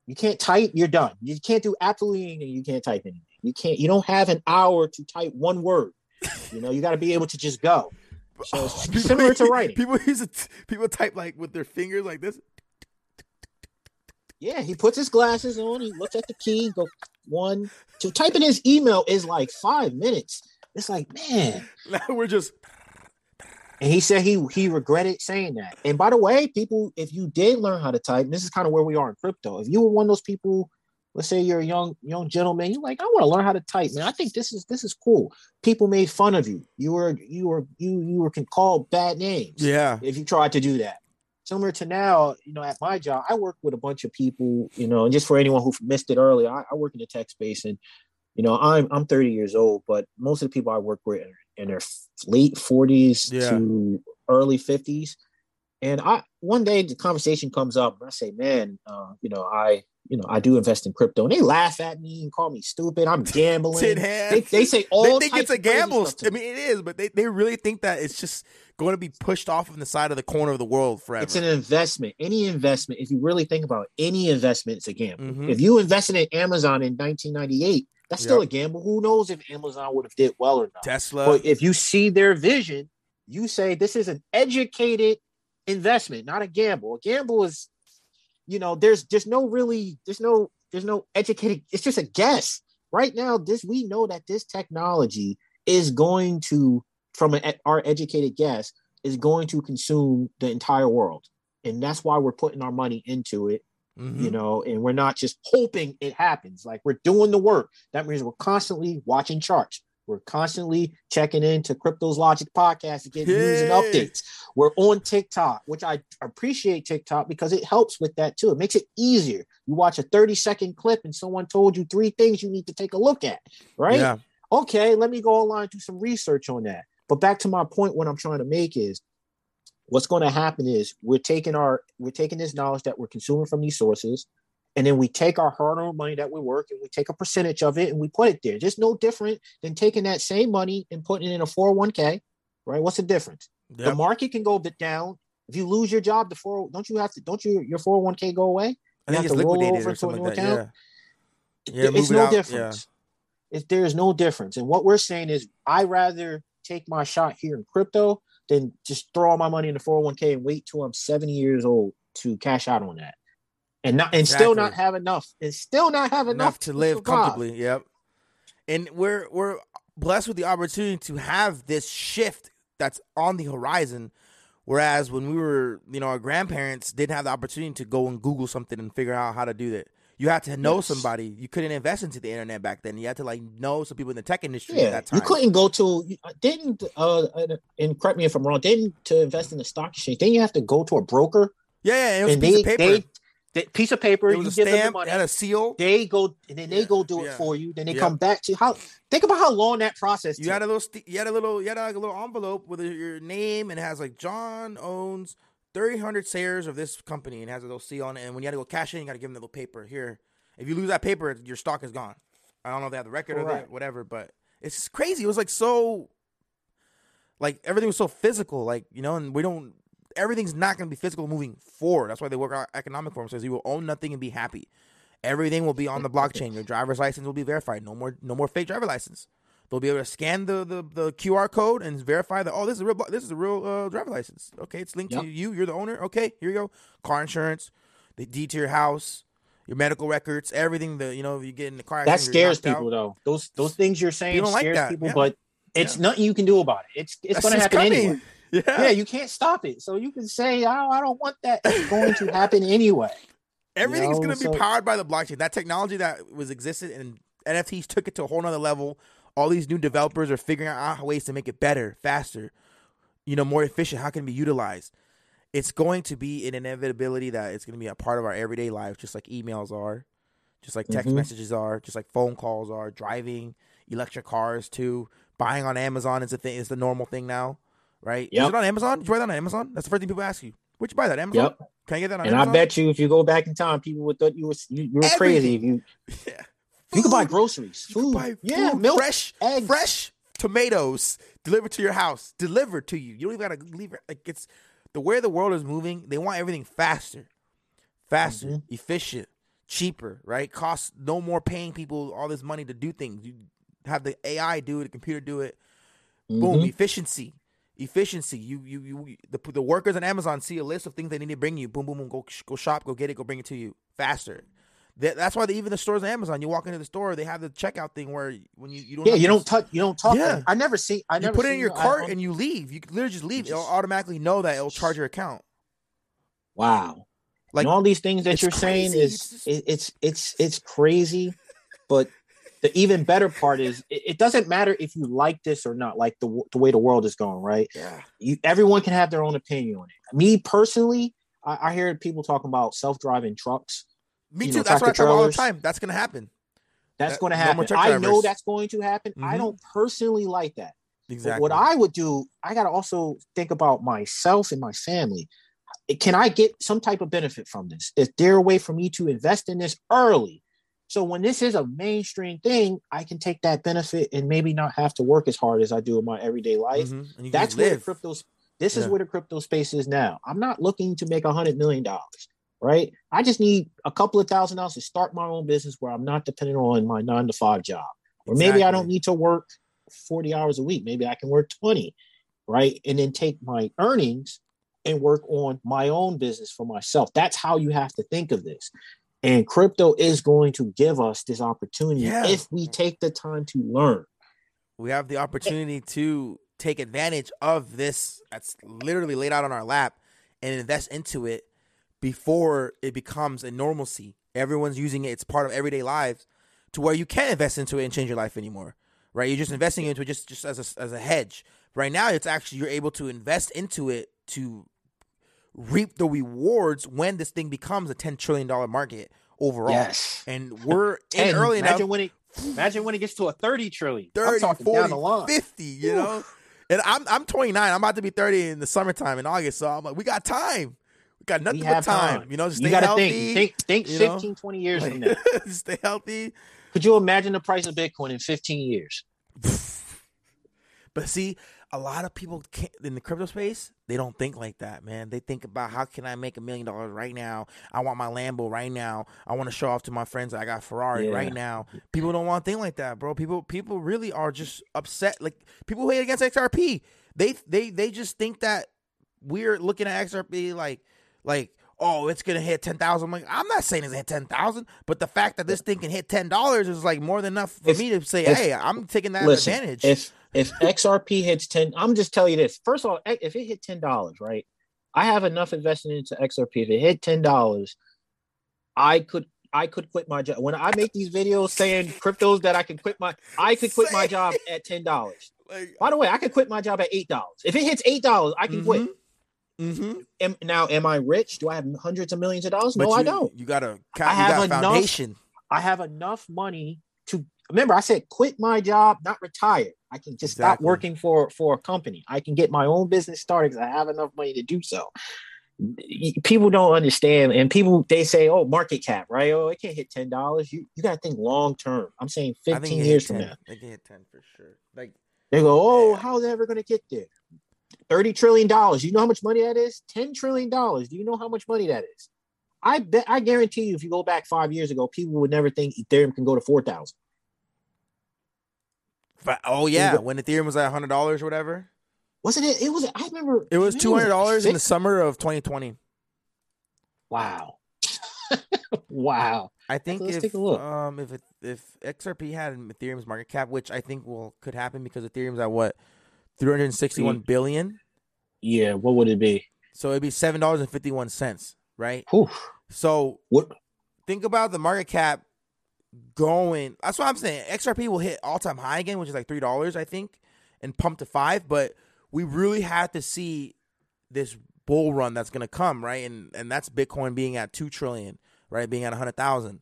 You can't type, you're done. You can't do absolutely anything. You can't type anything. You can't, you don't have an hour to type one word. You know, you got to be able to just go. So People- similar to writing. People use it. People type like with their fingers like this. Yeah, he puts his glasses on, he looks at the key, go one, two. Typing his email is like five minutes. It's like, man. Now we're just And he said he he regretted saying that. And by the way, people, if you did learn how to type, and this is kind of where we are in crypto. If you were one of those people, let's say you're a young young gentleman, you're like, I want to learn how to type, man. I think this is this is cool. People made fun of you. You were you were you you were called bad names. yeah. if you tried to do that. Similar to now, you know, at my job, I work with a bunch of people, you know, and just for anyone who missed it earlier, I, I work in the tech space and, you know, I'm I'm 30 years old, but most of the people I work with are in their late 40s Yeah. to early 50s. And I one day the conversation comes up and I say, man, uh, you know, I you know, I do invest in crypto, and they laugh at me and call me stupid. I'm gambling. They, they say all they think it's a gamble. I mean, it is, but they, they really think that it's just going to be pushed off on the side of the corner of the world forever. It's an investment. Any investment, if you really think about it, any investment, it's a gamble. Mhm. If you invested in Amazon in 1998, that's still Yep. a gamble. Who knows if Amazon would have did well or not? Tesla. But if you see their vision, you say this is an educated investment, not a gamble. A gamble is, you know, there's there's no really there's no there's no educated. It's just a guess. Right now, this we know that this technology is going to, from an, our educated guess, is going to consume the entire world, and that's why we're putting our money into it Mhm. you know, and we're not just hoping it happens. Like we're doing the work. That means we're constantly watching charts. We're constantly checking into Crypto's Logic podcast to get news and updates. We're on TikTok, which I appreciate TikTok because it helps with that too. It makes it easier. You watch a 30 second clip and someone told you three things you need to take a look at, right? Yeah. okay, let me go online do some research on that. But back to my point, what I'm trying to make is what's going to happen is we're taking our we're taking this knowledge that we're consuming from these sources, and then we take our hard-earned money that we work and we take a percentage of it and we put it there. Just no different than taking that same money and putting it in a 401k, right? What's the difference? The market can go a bit down. If you lose your job, the four don't you have to don't you your 401k go away? I you have to roll over into a new like account? Yeah. Yeah, it's no out, yeah. difference. If there is no difference, and what we're saying is, I rather take my shot here in crypto than just throw all my money in the 401k and wait till I'm 70 years old to cash out on that, and not and still not have enough, and still not have enough, enough to live survive. comfortably. Yep. And we're we're blessed with the opportunity to have this shift that's on the horizon. Whereas when we were, you know, our grandparents didn't have the opportunity to go and Google something and figure out how to do that. You had to know Yes. somebody. You couldn't invest into the internet back then. You had to like know some people in the tech industry at Yeah, that time. you couldn't go to didn't uh and correct me if I'm wrong. Didn't to invest in the stock exchange? Then you have to go to a broker Yeah, yeah, it was and a piece they of paper. they they piece of paper. You give them the money. Had a seal. they go and then they Yeah, go do it yeah. for you. Then they Yep. come back to how. Think about how long that process. You took. had a little, you had a little, you had like a little envelope with your name, and it has like John owns three hundred shares of this company, and has a little seal on it. And when you had to go cash in, you got to give them the little paper. Here, if you lose that paper, your stock is gone. I don't know if they have the record of Correct. it, whatever, but it's crazy. It was like so, like everything was so physical, like you know, and we don't. Everything's not going to be physical moving forward. That's why they World Economic Forum says you will own nothing and be happy. Everything will be on the blockchain. Your driver's license will be verified. No more, no more fake driver license. They'll be able to scan the, the, the QR code and verify that oh this is a real this is a real uh, driver license. Okay, it's linked Yep. to you. You're the owner. Okay, here you go. Car insurance, the deed to your house, your medical records, everything. The you know you get in the car, that scares knocked out. people though. Those those things you're saying People don't like scares that, people, yeah. but it's Yeah. nothing you can do about it. It's it's going to happen coming. anyway. Yeah. Yeah, you can't stop it. So you can say, "Oh, I don't want that." It's going to happen anyway. Everything's know, going to so- be powered by the blockchain. That technology that was existed and NFTs took it to a whole nother level. All these new developers are figuring out ways to make it better, faster, you know, more efficient. How can it be utilized? It's going to be an inevitability that it's going to be a part of our everyday life, just like emails are, just like text Mhm. messages are, just like phone calls are, driving, electric cars too. Buying on Amazon is a thing. Is the normal thing now, right? Is it on Amazon? Did you buy that on Amazon? That's the first thing people ask you. Where'd you buy that? Amazon? Yep. Can I get that on Amazon? And I bet you, if you go back in time, people would thought you were you, you were crazy. If you Yeah. you could buy groceries, You can food, buy yeah, milk, fresh, eggs. fresh tomatoes delivered to your house, delivered to you. You don't even gotta leave it. Like it's the way the world is moving. They want everything faster, faster, Mhm. efficient, cheaper, right? Costs no more paying people all this money to do things. You have the AI do it, the computer do it. Boom, Mhm. efficiency, efficiency. You, you, you. The the workers on Amazon see a list of things they need to bring you. Boom, boom, boom. Go, go shop, go get it, go bring it to you faster. That, that's why they, even the stores on Amazon, you walk into the store, they have the checkout thing where when you you don't Yeah, you don't touch. You don't talk. Yeah. I never see. I you never put it in your cart and you leave. You literally just leave. It'll automatically know that it'll charge your account. Wow. Like and all these things that you're saying is It's just- it, it's it's it's crazy, but the even better part is it, it doesn't matter if you like this or not. Like the the way the world is going, right? yeah, You everyone can have their own opinion on it. Me personally, I, I hear people talking about self driving trucks. me too. know, that's what I talk about all the time. That's gonna happen. That's That- going to no happen. truck I know that's going to happen. I Mhm. don't personally like that. But Exactly. what I would do, I got to also think about myself and my family. Can I get some type of benefit from this? Is there a way for me to invest in this early? So when this is a mainstream thing, I can take that benefit and maybe not have to work as hard as I do in my everyday life. Mhm. And That's where the crypto. This is where the crypto space is now. I'm not looking to make a hundred million dollars, right? I just need a couple of thousand dollars to start my own business where I'm not dependent on my nine to five job, or maybe I don't need to work forty hours a week. Maybe I can work twenty, right? And then take my earnings and work on my own business for myself. That's how you have to think of this. And crypto is going to give us this opportunity Yeah. if we take the time to learn. we have the opportunity to take advantage of this that's literally laid out on our lap and invest into it before it becomes a normalcy. Everyone's using it, it's part of everyday lives to where you can't invest into it and change your life anymore. Right? You're just investing into it just, just as a, as a hedge. Right now it's actually you're able to invest into it to reap the rewards when this thing becomes a 10 trillion dollar market overall. Yes. And we're in And early enough imagine when it imagine when it gets to a 30 trillion. 30, I'm 40, down the line. 50, you know? And I'm I'm 29. I'm about to be 30 in the summertime in August. So I'm like, we got time. We got nothing We but time. time. You know, just you stay gotta healthy. think, think, think you know? 15, 20 years from now. stay healthy. Could you imagine the price of Bitcoin in 15 years? But see, a lot of people in the crypto space, they don't think like that, man. They think about how can I make a million dollars right now? I want my Lambo right now. I want to show off to my friends that I got Ferrari Yeah. right now. People don't want to think like that, bro. People people really are just upset. Like people who hate against XRP, they they they just think that we're looking at XRP like like oh it's gonna hit ten thousand. I'm like I'm not saying it's gonna hit ten thousand, but the fact that this thing can hit ten dollars is like more than enough for me to say, hey, I'm taking that Listen, advantage. if if XRP hits 10, I'm just telling you this. First of all, if it hit $10, right? I have enough invested into XRP. If it hit $10, I could I could quit my job. When I make these videos saying cryptos that I can quit my I could quit my job at $10. like, By the way, I could quit my job at $8. If it hits $8, I can quit. Mm-hmm. Am, now, am I rich? Do I have hundreds of millions of dollars? But no, you, I don't. You got a, I have enough- foundation. I have enough money to remember. I said quit my job, not retire. I can just stop working for for a company. I can get my own business started because I have enough money to do so. People don't understand, and people they say, "Oh, market cap, right? Oh, it can't hit ten dollars." You you got to think long term. I'm saying fifteen years from now. They can hit ten for sure. Like They go, "Oh, how's it ever going to get there?" Thirty trillion dollars. You know how much money that is? Ten trillion dollars. Do you know how much money that is? I bet. I guarantee you, if you go back five years ago, people would never think Ethereum can go to four thousand. Oh yeah, when Ethereum was at hundred dollars or whatever, Wasn't it? It was. I remember. it was two hundred dollars in the summer of 2020. Wow. wow. I think let's if take a look. um if it, if XRP had Ethereum's market cap, which I think will could happen because Ethereum's at what three hundred sixty one Mm. Yeah. What would it be? so it'd be seven dollars and fifty one cents, right? Whew. So What? think about the market cap going. That's what I'm saying. XRP will hit all time high again, which is like three dollars, I think, and pump to five. But we really have to see this bull run that's going to come, right? And and that's Bitcoin being at two trillion, right? Being at a hundred thousand.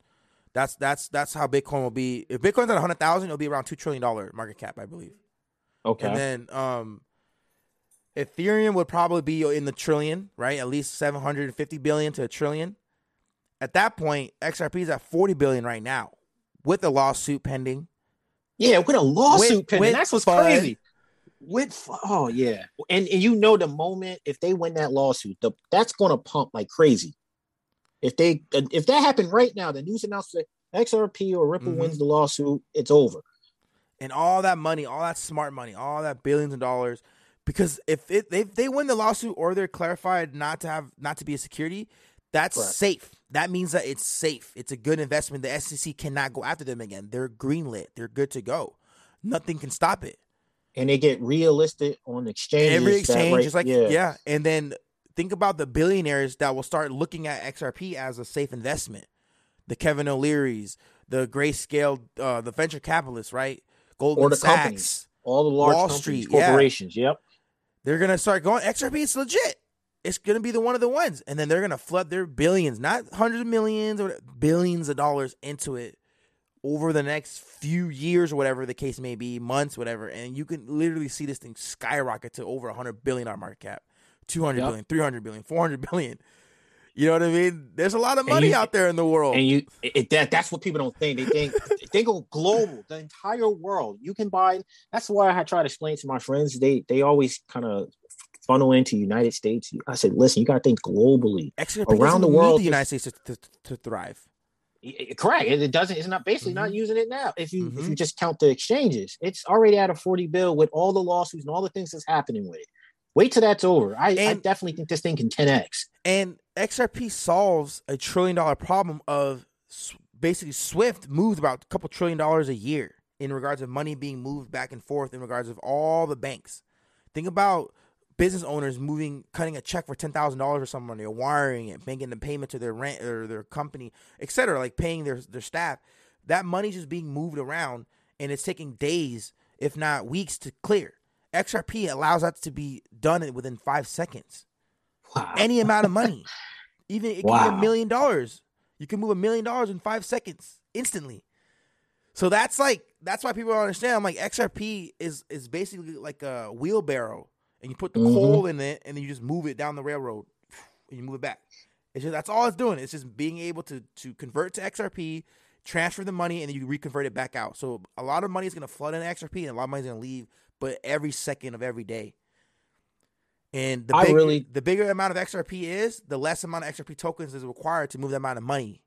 That's that's that's how Bitcoin will be. If Bitcoin's at a hundred thousand, it'll be around two trillion dollar market cap, I believe. Okay. And then um Ethereum would probably be in the trillion, right? At least 750 billion to a trillion. At that point, XRP is at 40 billion right now with a lawsuit pending. yeah, with a lawsuit With- pending. with That's what's FUD. crazy. With oh yeah, and and you know the moment if they win that lawsuit, the, that's going to pump like crazy. If they if that happened right now, the news announcement XRP or Ripple Mhm. wins the lawsuit, it's over. and all that money, all that smart money, all that billions of dollars. Because if it they they win the lawsuit or they're clarified not to have not to be a security, that's Correct. safe. That means that it's safe. It's a good investment. The SEC cannot go after them again. They're greenlit. They're good to go. Nothing can stop it. And they get realistic on exchanges. Every exchange right- is like yeah. And then think about the billionaires that will start looking at XRP as a safe investment. The Kevin O'Learys, the grayscale, uh, the venture capitalists, right? Goldman the Sachs. companies. all the large Wall companies, Street, yeah. corporations. Yep. they're gonna start going XRP. It's legit. It's gonna be the one of the ones, and then they're gonna flood their billions, not hundreds of millions or billions of dollars into it over the next few years or whatever the case may be, months, whatever. And you can literally see this thing skyrocket to over a hundred billion dollar market cap, 200 Yep. billion, 300 billion, 400 billion. You know what I mean? There's a lot of money you- out there in the world. And you it, that that's what people don't think. They think they go global, the entire world. You can buy that's why I try to explain to my friends. They they always kind of funnel into United States. I said, listen, you gotta think globally. XRP around doesn't the need world the United States to, to, to thrive. I- I- Correct. It it doesn't. It's not basically not Mhm. using it now. If you if Mhm. you just count the exchanges, it's already at a forty bill with all the lawsuits and all the things that's happening with it. Wait till that's over. I, I definitely think this thing can ten x. And XRP solves a trillion dollar problem of basically Swift moves about a couple trillion dollars a year in regards of money being moved back and forth in regards of all the banks. Think about business owners moving, cutting a check for ten thousand dollars or something, they're wiring it, making the payment to their rent or their company, etc. Like paying their their staff. That money's just being moved around, and it's taking days, if not weeks, to clear. XRP allows that to be done within five seconds Wow. any amount of money. Even it can be a million dollars. You can move a million dollars in five seconds instantly. So that's like that's why people don't understand. I'm like XRP is is basically like a wheelbarrow, and you put the Mhm. coal in it, and then you just move it down the railroad, and you move it back. It's just that's all it's doing. It's just being able to to convert to XRP, transfer the money, and then you reconvert it back out. So a lot of money is gonna flood in XRP, and a lot of money is gonna leave, but every second of every day. And the big, really- the bigger amount of XRP is, the less amount of XRP tokens is required to move that amount of money.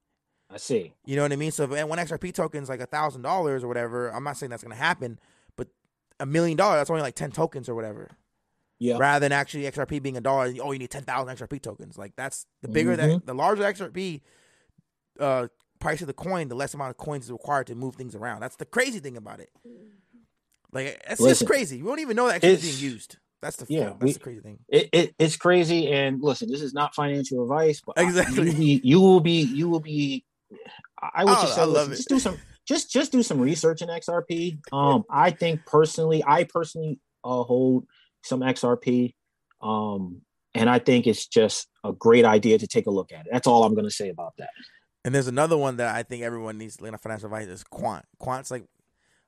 I see. You know what I mean? So if one XRP token is like a thousand dollars or whatever, I'm not saying that's gonna happen, but a million dollars that's only like ten tokens or whatever. Yeah. Rather than actually XRP being a dollar, and, oh, you need ten thousand XRP tokens. Like that's the bigger that Mhm. the larger XRP uh, price of the coin, the less amount of coins is required to move things around. That's the crazy thing about it. Like that's Listen, just crazy. We don't even know that XRP is it's- being used. That's the yeah, that's we- the crazy thing. It, it it's crazy. And listen, this is not financial advice, but I- Exactly. you, will be, you will be you will be. I would Oh, just say, I love listen, it. just do some just just do some research in XRP. Um, I think personally, I personally uh, hold some XRP. Um, and I think it's just a great idea to take a look at it. That's all I'm going to say about that. And there's another one that I think everyone needs to learn financial advice is Quant. Quant's like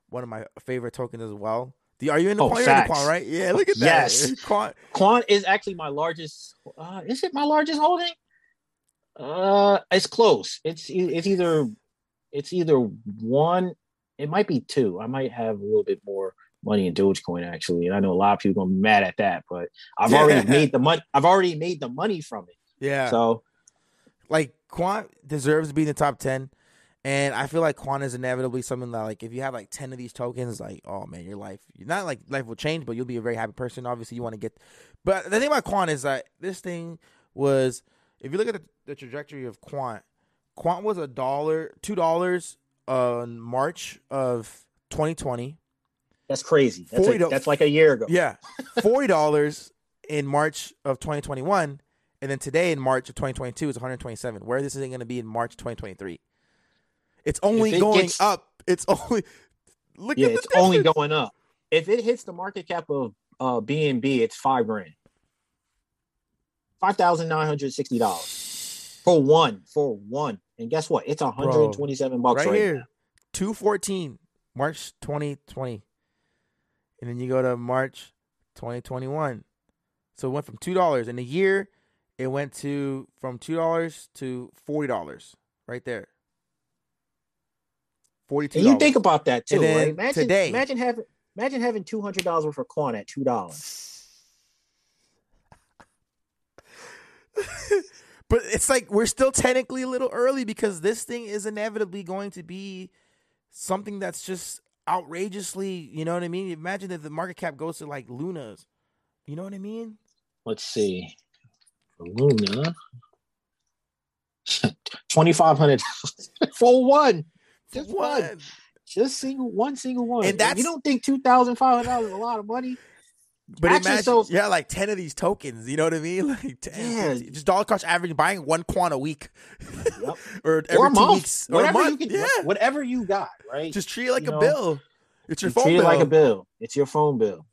one of my favorite tokens as well. Do, are you in the Oh, Quant? You're in the. Quant, right? Yeah, look at that. Yes. Quant. Quant is actually my largest. Uh, is it my largest holding? Uh, it's close. It's it's either it's either one. It might be two. I might have a little bit more money in Dogecoin actually, and I know a lot of people are gonna be mad at that, but I've already made the money. I've already made the money from it. Yeah. So like Quant deserves to be in the top ten. And I feel like Quant is inevitably something that like if you have like ten of these tokens, like, oh man, your life you're not like life will change, but you'll be a very happy person. Obviously you want to get but the thing about Quant is that this thing was if you look at the, the trajectory of Quant, Quant was a dollar two dollars on March of twenty twenty. That's crazy. That's, Forty a, that's like a year ago. Yeah. Forty dollars in March of twenty twenty one. And then today in March of 2022 is 127. Where this isn't going to be in March 2023. It's only it going gets- up. It's only look yeah, at the it's only going up. If it hits the market cap of uh BNB, it's five grand. Five thousand nine hundred sixty dollars for one. For one. And guess what? It's hundred and twenty-seven bucks right right, here. now. 214 March 2020. And then you go to March 2021. So it went from $2 in a year it went to from $2 to $40 right there. 42 And you think about that too, right? Imagine, today- imagine having imagine having two hundred dollars worth of corn at two dollars. But it's like we're still technically a little early because this thing is inevitably going to be something that's just outrageously, you know what I mean? Imagine if the market cap goes to like Luna's. You know what I mean? Let's see. Luna. Twenty five hundred for one. Just one. What? Just single one single one. And that's- you don't think two thousand five hundred dollars is a lot of money? But Actually, imagine, so- yeah, like ten of these tokens. You know what I mean? Like 10, Yeah. 15, just dollar cost average, buying one quant a week, Yep. or every or two month. weeks, or a whatever month. you can yeah, whatever you got, right? just treat it like you a know, bill. It's your You phone treat bill. it like a bill. It's your phone bill.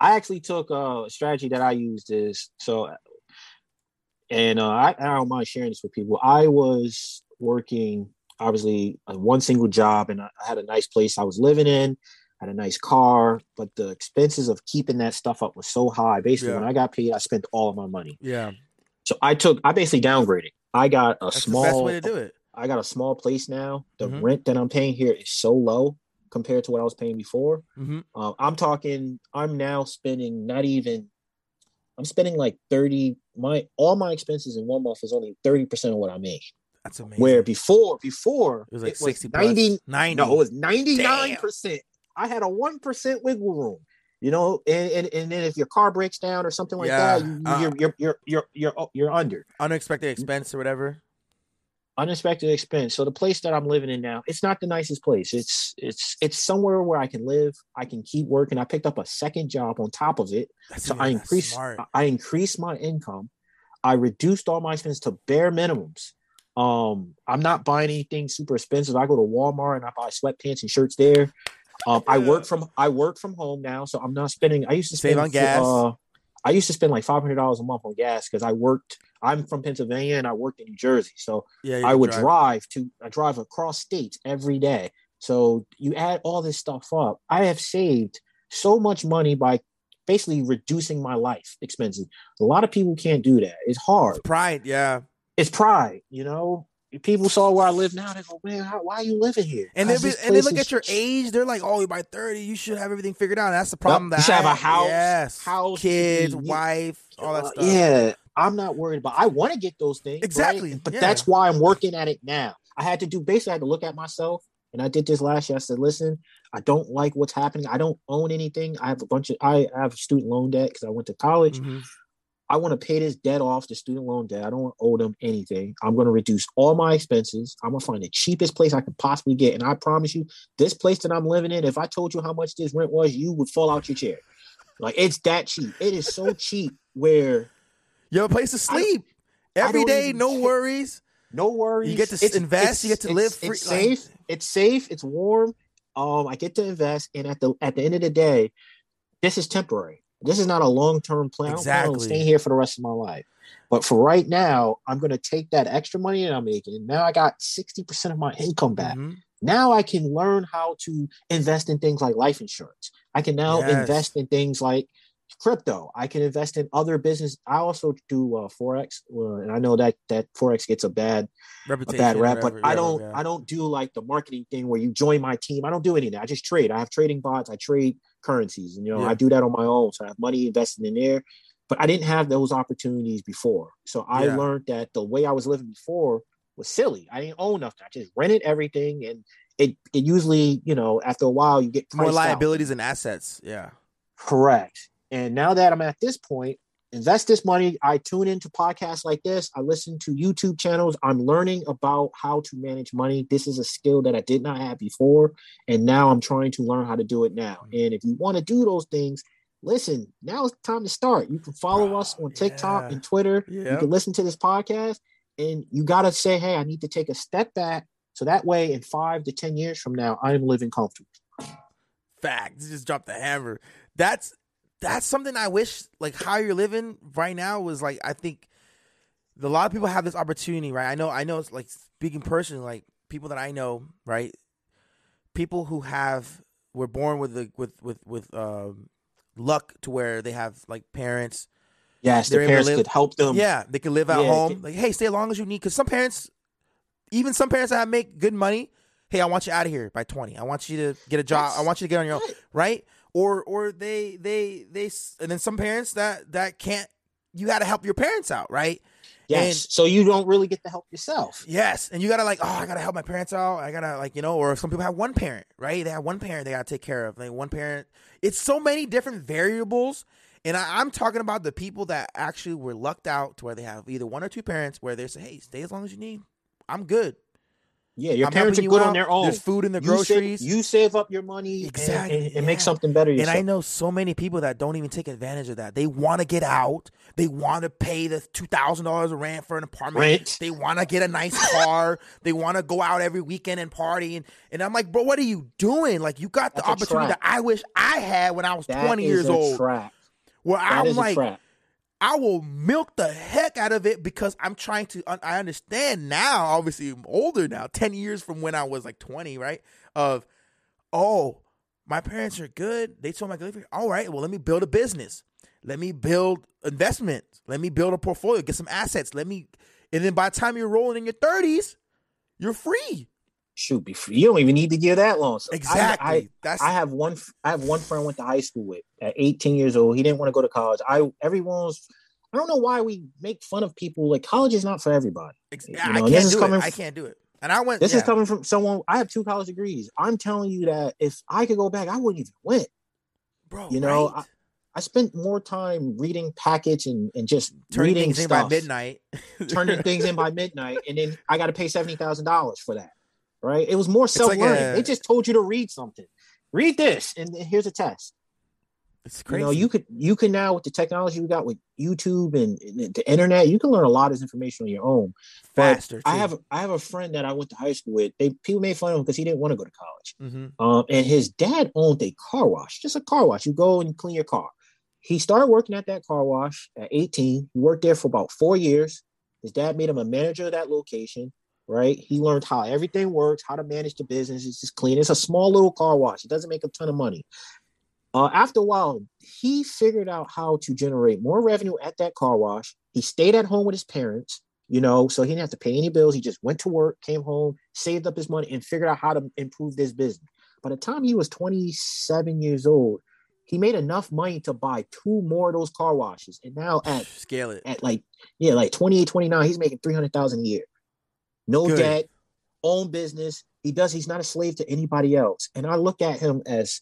I actually took uh, a strategy that I used is so, and uh, I, I don't mind sharing this with people. I was working obviously on one single job, and I had a nice place I was living in, had a nice car, but the expenses of keeping that stuff up was so high. Basically, Yeah. when I got paid, I spent all of my money. Yeah, So I took, I basically downgraded. I got a that's small the best way to do it. I got a small place now. The Mhm. rent that I'm paying here is so low compared to what I was paying before. hmm Uh, I'm talking. I'm now spending not even. I'm spending like thirty. My all my expenses in one month is only thirty percent of what I make. That's amazing. Where before, before it was like sixty plus, 90. ninety. No, it was ninety nine percent. I had a one percent wiggle room. You know, and, and and then if your car breaks down or something like Yeah, that, you, uh, you're, you're you're you're you're you're under. unexpected expense or whatever. unexpected expense. So the place that I'm living in now, it's not the nicest place. It's it's it's somewhere where I can live. I can keep working. I picked up a second job on top of it. That's, So yeah, I increased. I increased my income. I reduced all my expenses to bare minimums. Um, I'm not buying anything super expensive. I go to Walmart and I buy sweatpants and shirts there. Um, I work from I work from home now, so I'm not spending. I used to Save spend on gas. Uh, I used to spend like five hundred dollars a month on gas because I worked. I'm from Pennsylvania and I worked in New Jersey, so Yeah, I would drive. drive to I drive across states every day. So you add all this stuff up. I have saved so much money by basically reducing my life expenses. A lot of people can't do that. It's hard. pride. Yeah, It's pride, you know. If People saw where I live now. They go, "Man, how, why are you living here?" and be, and they look at your age. They're like, "Oh, you're by thirty, you should have everything figured out." And that's the problem. you that should have a house, yes, house, kids, you- wife, all that Uh, stuff. Yeah, I'm not worried about. I want to get those things right? Exactly, but yeah. that's why I'm working at it now. I had to do basically. I had to look at myself, and I did this last year. I said, "Listen, I don't like what's happening. I don't own anything. I have a bunch of. I have student loan debt because I went to college. Mhm. I want to pay this debt off, the student loan debt. I don't owe them anything. I'm going to reduce all my expenses. I'm going to find the cheapest place I can possibly get. And I promise you, this place that I'm living in, if I told you how much this rent was, you would fall out your chair. Like it's that cheap. It is so cheap where You have a place to sleep every day, even no worries. no worries. You get to invest, you get to it's- live free, It's like- safe. It's safe. It's warm. Um, I get to invest, and at the at the end of the day, this is temporary. This is not a long term plan. I don't plan on Exactly. staying here for the rest of my life. But for right now, I'm going to take that extra money that I'm making. Now I got sixty percent of my income back. Mhm. Now I can learn how to invest in things like life insurance. I can now Yes. invest in things like crypto. I can invest in other business. I also do uh, forex, uh, and I know that that forex gets a bad a bad rap, but whatever, I don't yeah. I don't do like the marketing thing where you join my team. I don't do any of that. I just trade. I have trading bots. I trade currencies, and you know Yeah. I do that on my own. So I have money invested in there, but I didn't have those opportunities before. So I Yeah. learned that the way I was living before was silly. I didn't own nothing. I just rented everything, and it it usually you know after a while you get more priced out. liabilities and assets. Yeah, Correct. And now that I'm at this point, invest this money. I tune into podcasts like this. I listen to YouTube channels. I'm learning about how to manage money. This is a skill that I did not have before. And now I'm trying to learn how to do it now. Mm-hmm. And if you want to do those things, listen, now it's time to start. You can follow ah, us on TikTok Yeah. and Twitter. You can listen to this podcast. And you got to say, hey, I need to take a step back. So that way, in five to 10 years from now, I'm living comfortable. Fact. Just drop the hammer. That's that's something I wish like how you're living right now was like I think a lot of people have this opportunity, right? I know I know it's like speaking personally, like people that I know, right? People who have were born with the with with with um luck to where they have like parents Yes, They're the able to parents live- could help them. yeah, they can live at Yeah, home. can- Like, hey, stay as long as you need. Because some parents, even some parents that make good money, hey, I want you out of here by twenty. I want you to get a job. I want you to get on your own, right. Or or they they they s- and then some parents that that can't. You got to help your parents out, right? Yes. And- so you don't really get to help yourself. Yes, and you gotta like, oh, I gotta help my parents out. I gotta like, you know, or if some people have one parent, right? They have one parent they gotta take care of. Like one parent, it's so many different variables. And I, I'm talking about the people that actually were lucked out to where they have either one or two parents where they say, hey, stay as long as you need. I'm good. Yeah, your I'm parents are you good out. on their own. There's food in the You save- groceries. You save, up your money Exactly, and, and, and make yeah. something better And. I know so many people that don't even take advantage of that. They want to get out. They want to pay the two thousand dollars of rent for an apartment. Rent. They want to get a nice car. they want to go out every weekend and party. And, and I'm like, bro, what are you doing? Like, you got the That's a opportunity that. I wish I had when I was That 20 is years a old. Trap. Where That I'm is like, a trap. I will milk the heck out of it because I'm trying to. I understand now. Obviously, I'm older now. Ten years from when I was like 20, right? Of oh, my parents are good. They told my here. All right, well, let me build a business. Let me build investments. Let me build a portfolio. Get some assets. Let me, and then by the time you're rolling in your 30s, you're free. Shoot, be free. You don't even need to give that long. So Exactly. I, That's I have one. I have one friend I went to high school with at 18 years old. He didn't want to go to college. I everyone's. I don't know why we make fun of people. Like college is not for everybody. you I can't this is do coming it. I f- can't do it. And I went. This yeah. is coming from someone. I have two college degrees. I'm telling you that if I could go back, I wouldn't even went. bro. you know, right? I spent more time reading packets and, and just turning reading things in by midnight. turning things in by midnight, and then I got to pay seventy thousand dollars for that. Right? It was more self learning. a- they just told you to read something. Read this, and here's a test. It's You know, you could you can now with the technology we got with YouTube and, and the internet, you can learn a lot of this information on your own. Faster. I have I have a friend that I went to high school with. They people made fun of him because he didn't want to go to college. Mhm. Um, and his dad owned a car wash, just a car wash. You go and clean your car. He started working at that car wash at 18. He worked there for about four years. His dad made him a manager of that location, right? He learned how everything works, how to manage the business. It's just clean. It's a small little car wash. It doesn't make a ton of money. Uh, after a while, he figured out how to generate more revenue at that car wash. He stayed at home with his parents, you know, so he didn't have to pay any bills. He just went to work, came home, saved up his money, and figured out how to improve this business. By the time he was 27 years old, he made enough money to buy two more of those car washes. And now at Scale it. at like yeah, like 28, 29, he's making 300,000 a year. No Good. debt, own business. He does he's not a slave to anybody else. And I look at him as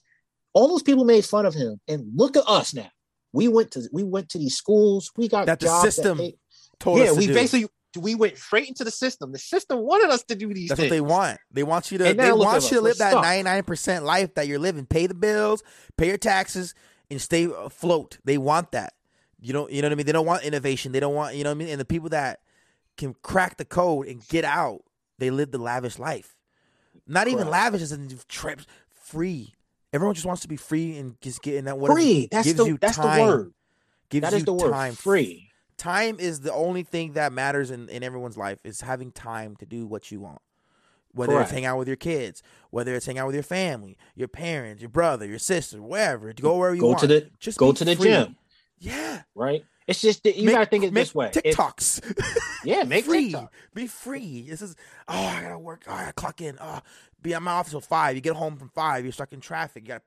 all those people made fun of him and look at us now. We went to we went to these schools. We got That the system paid- Told yeah, we do. basically we went straight into the system. The system wanted us to do these That's things. what they want. They want you to. They want you to live that ninety nine percent life that you're living. Pay the bills, pay your taxes, and stay afloat. They want that. You don't. You know what I mean. They don't want innovation. They don't want. You know what I mean. And the people that can crack the code and get out, they live the lavish life. Not even Correct. lavish, as in trips free. Everyone just wants to be free and just get in that whatever Free. That's gives the you that's time. the word. Gives That you is the word. time. Free. Time is the only thing that matters in, in everyone's life is having time to do what you want. Whether Correct. it's hang out with your kids, whether it's hang out with your family, your parents, your brother, your sister, wherever. Go wherever you Go want. to the Just go be to the free. gym. Yeah. Right? It's just that you Make- gotta think it this way. TikToks. yeah, make free. TikTok. Be free. This is oh, I gotta work. Oh, I gotta clock in. Oh, be at my office till five. You get home from five. You're stuck in traffic. You got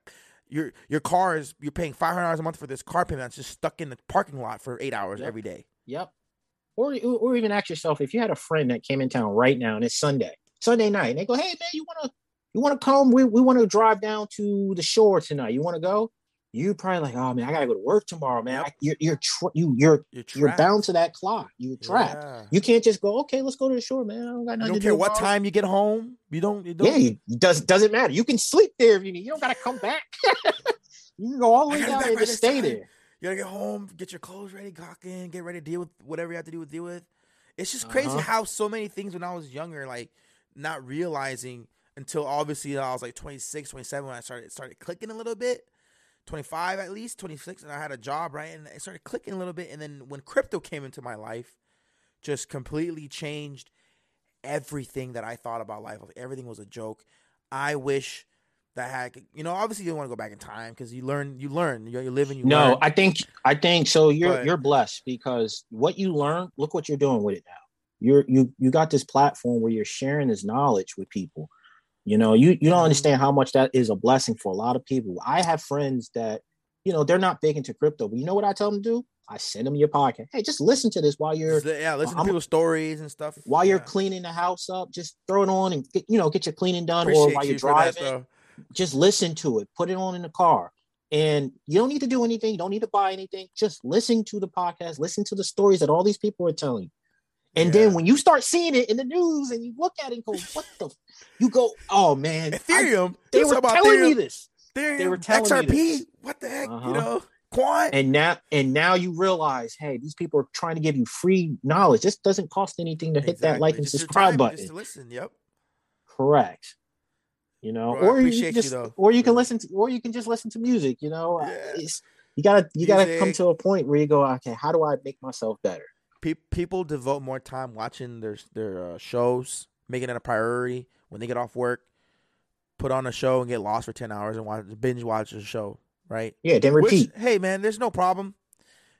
your your car is you're paying five hundred dollars a month for this car payment that's just stuck in the parking lot for eight hours Yep. every day. Yep. Or or even ask yourself if you had a friend that came in town right now and it's Sunday, Sunday night, and they go, "Hey man, you wanna you wanna come? We we want to drive down to the shore tonight. You want to go?" You probably like, "Oh man, I gotta go to work tomorrow, man. You're you're tra- you you're You're you're bound to that clock. You're trapped. Yeah. You can't just go, okay, let's go to the shore, man. I don't got You don't to care do what tomorrow." time you get home. You don't. You don't. Yeah, you, does doesn't matter. You can sleep there if you need. You don't gotta come back. you can go all the way down there just stay time. there. You gotta get home, get your clothes ready, cock in, get ready to deal with whatever you have to do with deal with. It's just crazy Uh-huh. how so many things when I was younger, like not realizing until obviously I was like 26, 27 when I started it started clicking a little bit. 25 at least, 26, and I had a job, right? And it started clicking a little bit. And then when crypto came into my life, just completely changed everything that I thought about life. Everything was a joke. I wish that had, you know, obviously you don't want to go back in time because you learn, you learn, you, you live and you No, learn. I think I think so. You're But- you're blessed because what you learn. Look what you're doing with it now. You're you you got this platform where you're sharing this knowledge with people. You know, you you don't understand how much that is a blessing for a lot of people. I have friends that you know, they're not big into crypto. But you know what I tell them to do? I send them your podcast. Hey, just listen to this while you're yeah, listen to I'm- people's stories and stuff. while you're cleaning the house up. Just throw it on and get, you know get your cleaning done, or while you're you for that, driving. just listen to it. Put it on in the car. And you don't need to do anything. You don't need to buy anything. Just listen to the podcast. Listen to the stories that all these people are telling you. And Yeah. then when you start seeing it in the news and you look at it and go, what the? F-" You go, oh man, I- Ethereum. they were telling me this. Ethereum, they were telling me XRP. this. What the heck? Uh-huh. You know, Quant. And now, and now you realize, hey, these people are trying to give you free knowledge. This doesn't cost anything to hit that like and Just subscribe button. Listen. Yep. Correct. You know, Bro, I or you you, just, though. or you can listen to, or you can just listen to music. You know, Uh, Yeah. it's, you gotta, you gotta come to a point where you go, okay, how do I make myself better? People devote more time watching their their uh, shows, making it a priority when they get off work. Put on a show and get lost for ten hours and watch binge watch a show. Right. Yeah, then Which, repeat. hey man, there's no problem.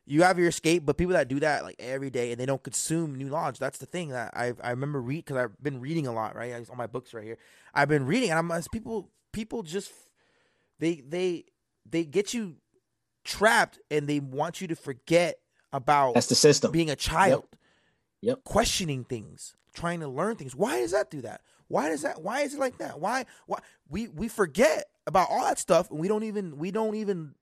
You have your escape, but people that do that like every day and they don't consume new knowledge. That's the thing that I I remember read because I've been reading a lot. Right, I, on my books right here. I've been reading, and I'm as people people just they they they get you trapped and they want you to forget about That's the system. being a child. Yep. Questioning things, trying to learn things. Why does that do that? Why does that? Why is it like that? Why? Why we we forget about all that stuff and we don't even we don't even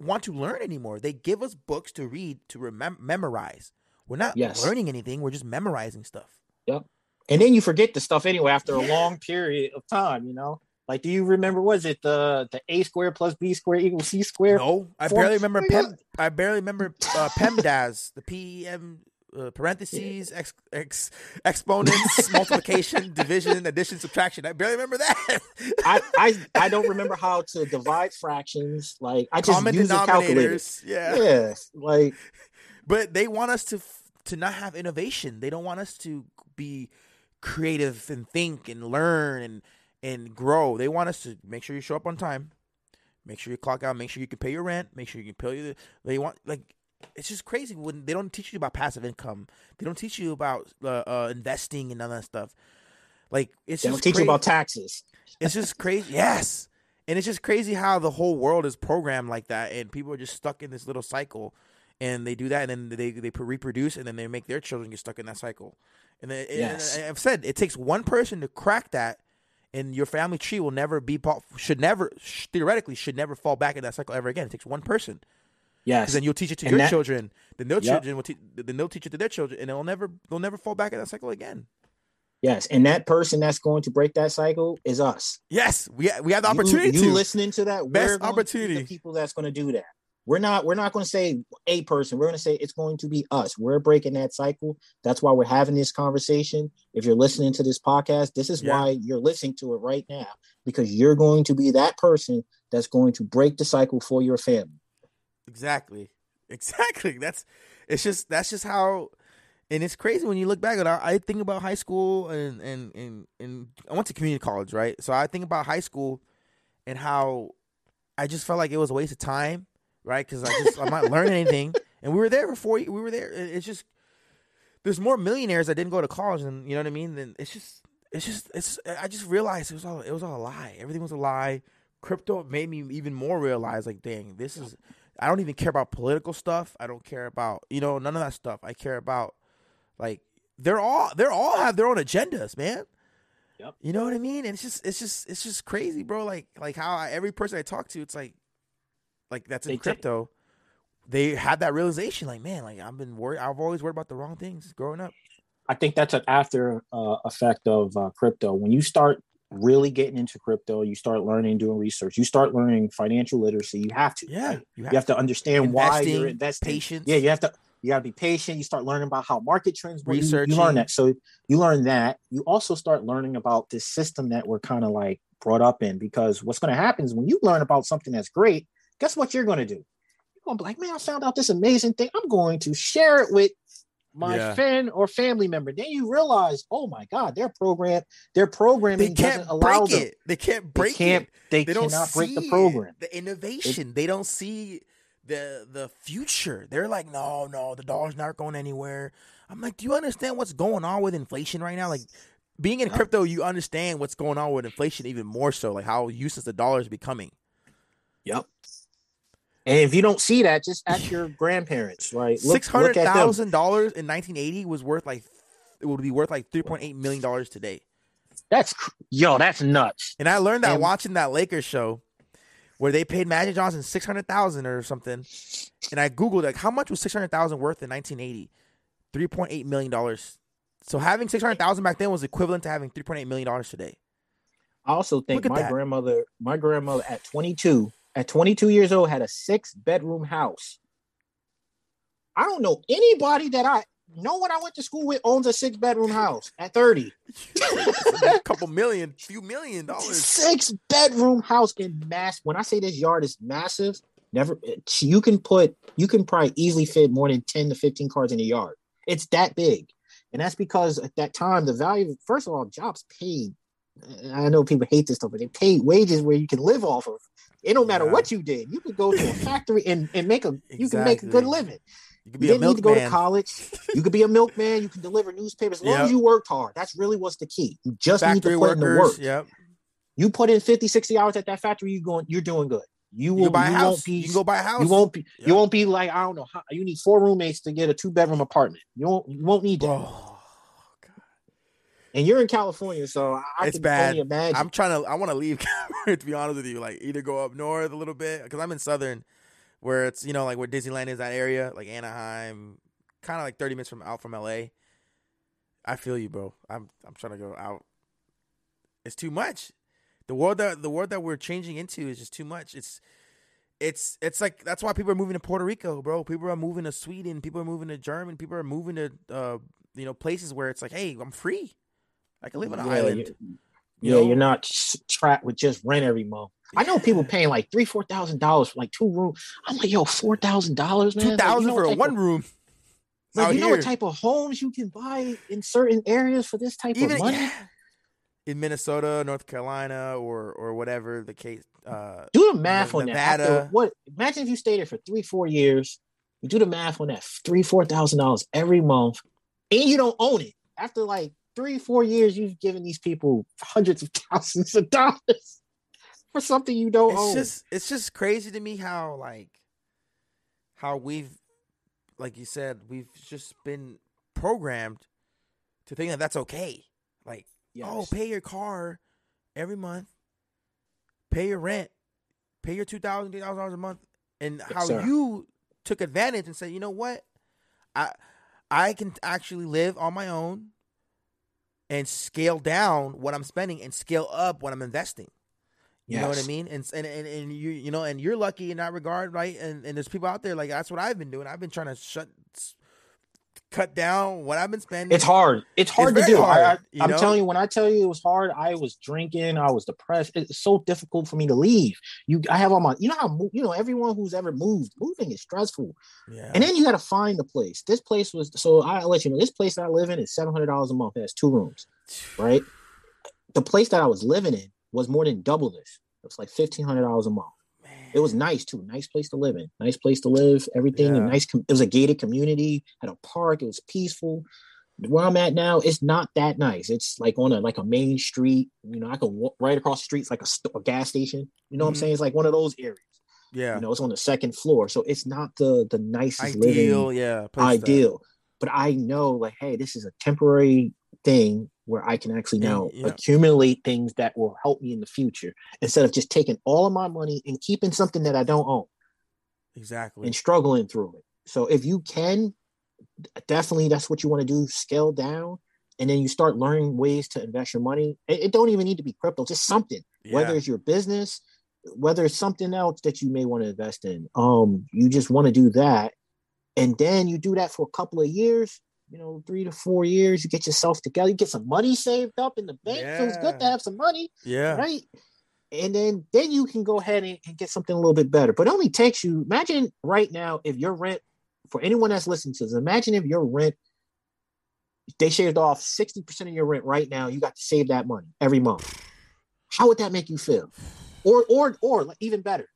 want to learn anymore. They give us books to read to remem- memorize. We're not Yes. learning anything. We're just memorizing stuff. Yep. and then you forget the stuff anyway after a long period of time. You know, like do you remember? Was it the the a square plus b square equals c square? No, I form- barely remember Oh Pem. I barely remember uh, PEMDAS, the P E M uh, parentheses, ex, ex, exponents, multiplication, division, addition, subtraction. I barely remember that. I, I I don't remember how to divide fractions. Like I just Common use a calculator. Yeah. Yes, like But they want us to to not have innovation. They don't want us to be creative and think and learn and and grow. They want us to make sure you show up on time, make sure you clock out, make sure you can pay your rent, make sure you can pay your. They want like it's just crazy when they don't teach you about passive income. They don't teach you about uh, uh, investing and all that stuff. Like it's they don't just teach you about taxes. It's just crazy. Yes. And it's just crazy how the whole world is programmed like that and people are just stuck in this little cycle and they do that and then they they reproduce and then they make their children get stuck in that cycle. And, then, and I've said it takes one person to crack that and your family tree will never be should never sh- theoretically should never fall back in that cycle ever again. It takes one person. Yes, then you'll teach it to And your that- children. Then their Yep. children will teach then they'll teach it to their children and they'll never they'll never fall back in that cycle again. yes, and that person that's going to break that cycle is us. Yes, we we have the opportunity You, to. listening to that? Best we're going to be opportunity. The people that's going to do that. We're not. We're not going to say a person. We're going to say it's going to be us. We're breaking that cycle. That's why we're having this conversation. If you're listening to this podcast, this is Yeah. why you're listening to it right now because you're going to be that person that's going to break the cycle for your family. Exactly. Exactly. That's it's just that's just how and it's crazy when you look back at it. I think about high school and and and, and I went to community college, right? So I think about high school and how I just felt like it was a waste of time, right? Because I just I'm not learning anything. And we were there for four. We were there. It's just there's more millionaires that didn't go to college, and you know what I mean. Then it's just it's just it's. I just realized it was all it was all a lie. Everything was a lie. Crypto made me even more realize, like, dang, this is. I don't even care about political stuff. I don't care about you know none of that stuff. I care about like they're all they're all have their own agendas, man. Yep. You know what I mean? And it's just it's just it's just crazy, bro. Like like how I, every person I talk to, it's like like that's in They crypto. They had that realization, like man, like I've been worried. I've always worried about the wrong things growing up. I think that's an after uh, effect of uh, crypto. When you start really getting into crypto, you start learning, doing research, you start learning financial literacy. You have to. Yeah, right? you You have to understand why you're Investing, patience. Yeah, you have to. You got to be patient. You start learning about how market trends work. You- You, learn that. So you learn that. You also start learning about this system that we're kind of like brought up in. Because what's going to happen is when you learn about something that's great, guess what you're going to do? You're going to be like, man, I found out this amazing thing. I'm going to share it with my Yeah. friend or family member. Then you realize, oh my God, their program, their programming they can't doesn't allow break them. it. They can't They break can't. it. They, They don't cannot break the see program. The innovation. They don't see the the future. They're like, no, no, the dollar's not going anywhere. I'm like, do you understand what's going on with inflation right now? Like being in crypto, you understand what's going on with inflation even more so, like how useless the dollar is becoming. Yep. And if you don't see that, just ask your grandparents. Right, Look- Six hundred look at them. thousand dollars in 1980 was worth like it would be worth like 3.8 million dollars today. That's yo, that's nuts. And I learned that And- watching that Lakers show where they paid Magic Johnson six hundred thousand or something. And I googled like how much was six hundred thousand worth in 1980? 3.8 million dollars. So having six hundred thousand back then was equivalent to having 3.8 million dollars today. I also think my that. grandmother, my grandmother at 22, at 22 years old, had a six bedroom house. I don't know anybody that I no one I went to school with owns a six bedroom house at 30. a couple million, few million dollars. Six bedroom house in mass. When I say this yard is massive, never you can put you can probably easily fit more than 10 to 15 cars in a yard. It's that big. And that's because at that time the value first of all, jobs paid. I know people hate this stuff, but they paid wages where you can live off of. It don't matter Yeah. what you did. You could go to a factory and, and make a you can make a good living. You could You be a didn't need to go to college. You could be a milkman. You can deliver newspapers as long Yep. as you worked hard. That's really what's the key. You just need to put in the work. Yep. You put in 50, 60 hours at that factory, you're going you're doing good. You You will can buy a you house. be You can go buy a house. you won't be Yep. you won't be like I don't know how you need four roommates to get a two bedroom apartment. You won't you won't need that. Bro, And you're in California, so I It's can bad. only imagine. I'm trying to. I want to leave. California, to be honest with you, like either go up north a little bit because I'm in southern, where it's you know like where Disneyland is that area, like Anaheim, kind of like 30 minutes from out from LA. I feel you, bro. I'm I'm trying to go out. It's too much. The world that the world that we're changing into is just too much. It's it's it's like that's why people are moving to Puerto Rico, bro. People are moving to Sweden. People are moving to Germany. People are moving to uh you know places where it's like, hey, I'm free. I can live on an Yeah, island. you- you yeah, know? you're not trapped with just rent every month. I know people paying like three, four thousand dollars for like two rooms. I'm like, yo, four thousand dollars, man. Two Like, you know for a one of- room. Like, you know here. what type of homes you can buy in certain areas for this type Even of money? yeah. in Minnesota, North Carolina, or or whatever the case. Uh, Do the math on that. After, what? Imagine if you stayed there for three, four years. You do the math on that three, four thousand dollars every month, and you don't own it. After like three, four years, you've given these people hundreds of thousands of dollars for something you don't it's own. just it's just crazy to me how like how we've like you said we've just been programmed to think that that's okay. Like oh, pay your car every month, pay your rent, pay your two thousand, three thousand dollars a month, and how sir. you took advantage and said, you know what, I I can actually live on my own and scale down what I'm spending and scale up what I'm investing. You know what I mean? And and and, and you you know, and you're lucky in that regard, right? And and there's people out there like that's what I've been doing. I've been trying to shut cut down what I've been spending. It's hard. It's hard to do. hard, I, I, I'm know? telling you, when I tell you it was hard, I was drinking. I was depressed. It's so difficult for me to leave. You, I have all my. You know how you know everyone who's ever moved. Moving is stressful. Yeah. And then you got to find the place. This place was so I'll let you know. This place that I live in is seven hundred dollars a month. It has two rooms, right? The place that I was living in was more than double this. It was like fifteen hundred dollars a month. It was nice too. Nice place to live in. Nice place to live. Everything. Yeah. Nice. Com- it was a gated community. Had a park. It was peaceful. Where I'm at now, it's not that nice. It's like on a like a main street. You know, I can walk right across the streets like a, st- a gas station. You know what I'm Mhm. saying? It's like one of those areas. yeah. You know, it's on the second floor, so it's not the the nicest living Ideal, yeah. place that- ideal. But I know, like, hey, this is a temporary thing where I can actually now yeah. accumulate things that will help me in the future instead of just taking all of my money and keeping something that I don't own Exactly. and struggling through it. So if you can, definitely that's what you want to do. Scale down, and then you start learning ways to invest your money. It, it don't even need to be crypto, just something whether it's your business whether it's something else that you may want to invest in um you just want to do that and then you do that for a couple of years you know three to four years you get yourself together you get some money saved up in the bank feels good to have some money yeah. right? And then then you can go ahead and, and get something a little bit better. But it only takes you imagine right now if your rent for anyone that's listening to this imagine if your rent they shaved off 60% of your rent right now you got to save that money every month. How would that make you feel? Or or or even better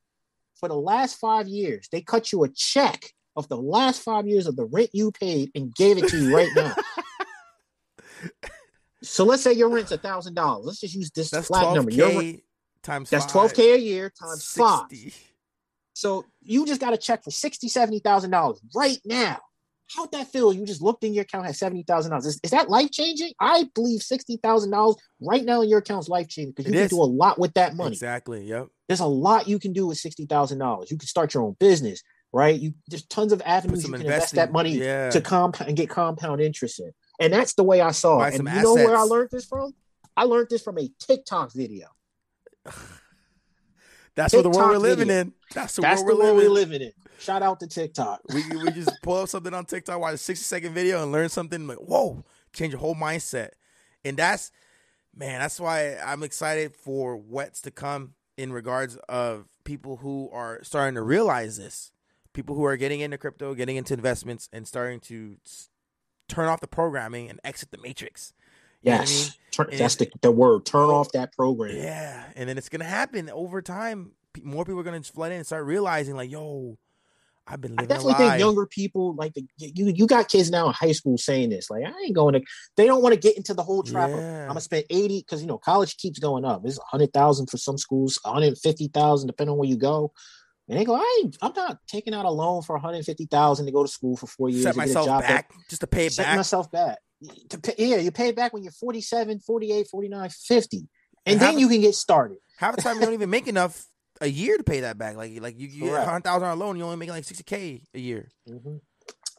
for the last five years they cut you a check of the last five years of the rent you paid and gave it to you right now so let's say your rent's a thousand dollars let's just use this That's flat number. Your rent, times that's twelve k a year times five So you just got a check for sixty, seventy thousand dollars right now. How'd that feel? You just looked in your account, had seventy thousand dollars. Is, is that life changing? I believe sixty thousand dollars right now in your account is life changing because you It can is. do a lot with that money. Exactly. Yep. There's a lot you can do with sixty thousand dollars. You can start your own business, right? You there's tons of avenues you can invest that money Yeah. to compound and get compound interest in. And that's the way I saw Buy it. And you know where I learned this from? I learned this from a TikTok video. That's what the world we're living video. in. That's the That's world the we're world living. we're living in. Shout out to TikTok. we we just pull up something on TikTok, watch a sixty second video, and learn something. Like whoa, change your whole mindset. And that's man, that's why I'm excited for what's to come in regards of people who are starting to realize this. People who are getting into crypto, getting into investments, and starting to turn off the programming and exit the matrix. You what I Yes. mean? That's the, the word. Turn oh, off that program. Yeah, and then it's gonna happen over time. More people are gonna just flood in and start realizing, like, yo, I've been I living a definitely think younger people like the you you got kids now in high school saying this like I ain't going to they don't want to get into the whole trap of I'm gonna spend 80 because you know college keeps going up it's a 100,000 for some schools 150,000 depending on where you go and they go I ain't, I'm not taking out a loan for 150,000 to go to school for four years set a myself that- back just to pay it back. set myself back to pay, yeah you pay it back when you're 47 48 49 50 and And then you can get started Half the time you don't even make enough a year to pay that back. Like like you, you get a Correct. hundred thousand dollar loan, you only make like sixty k a year. Mhm.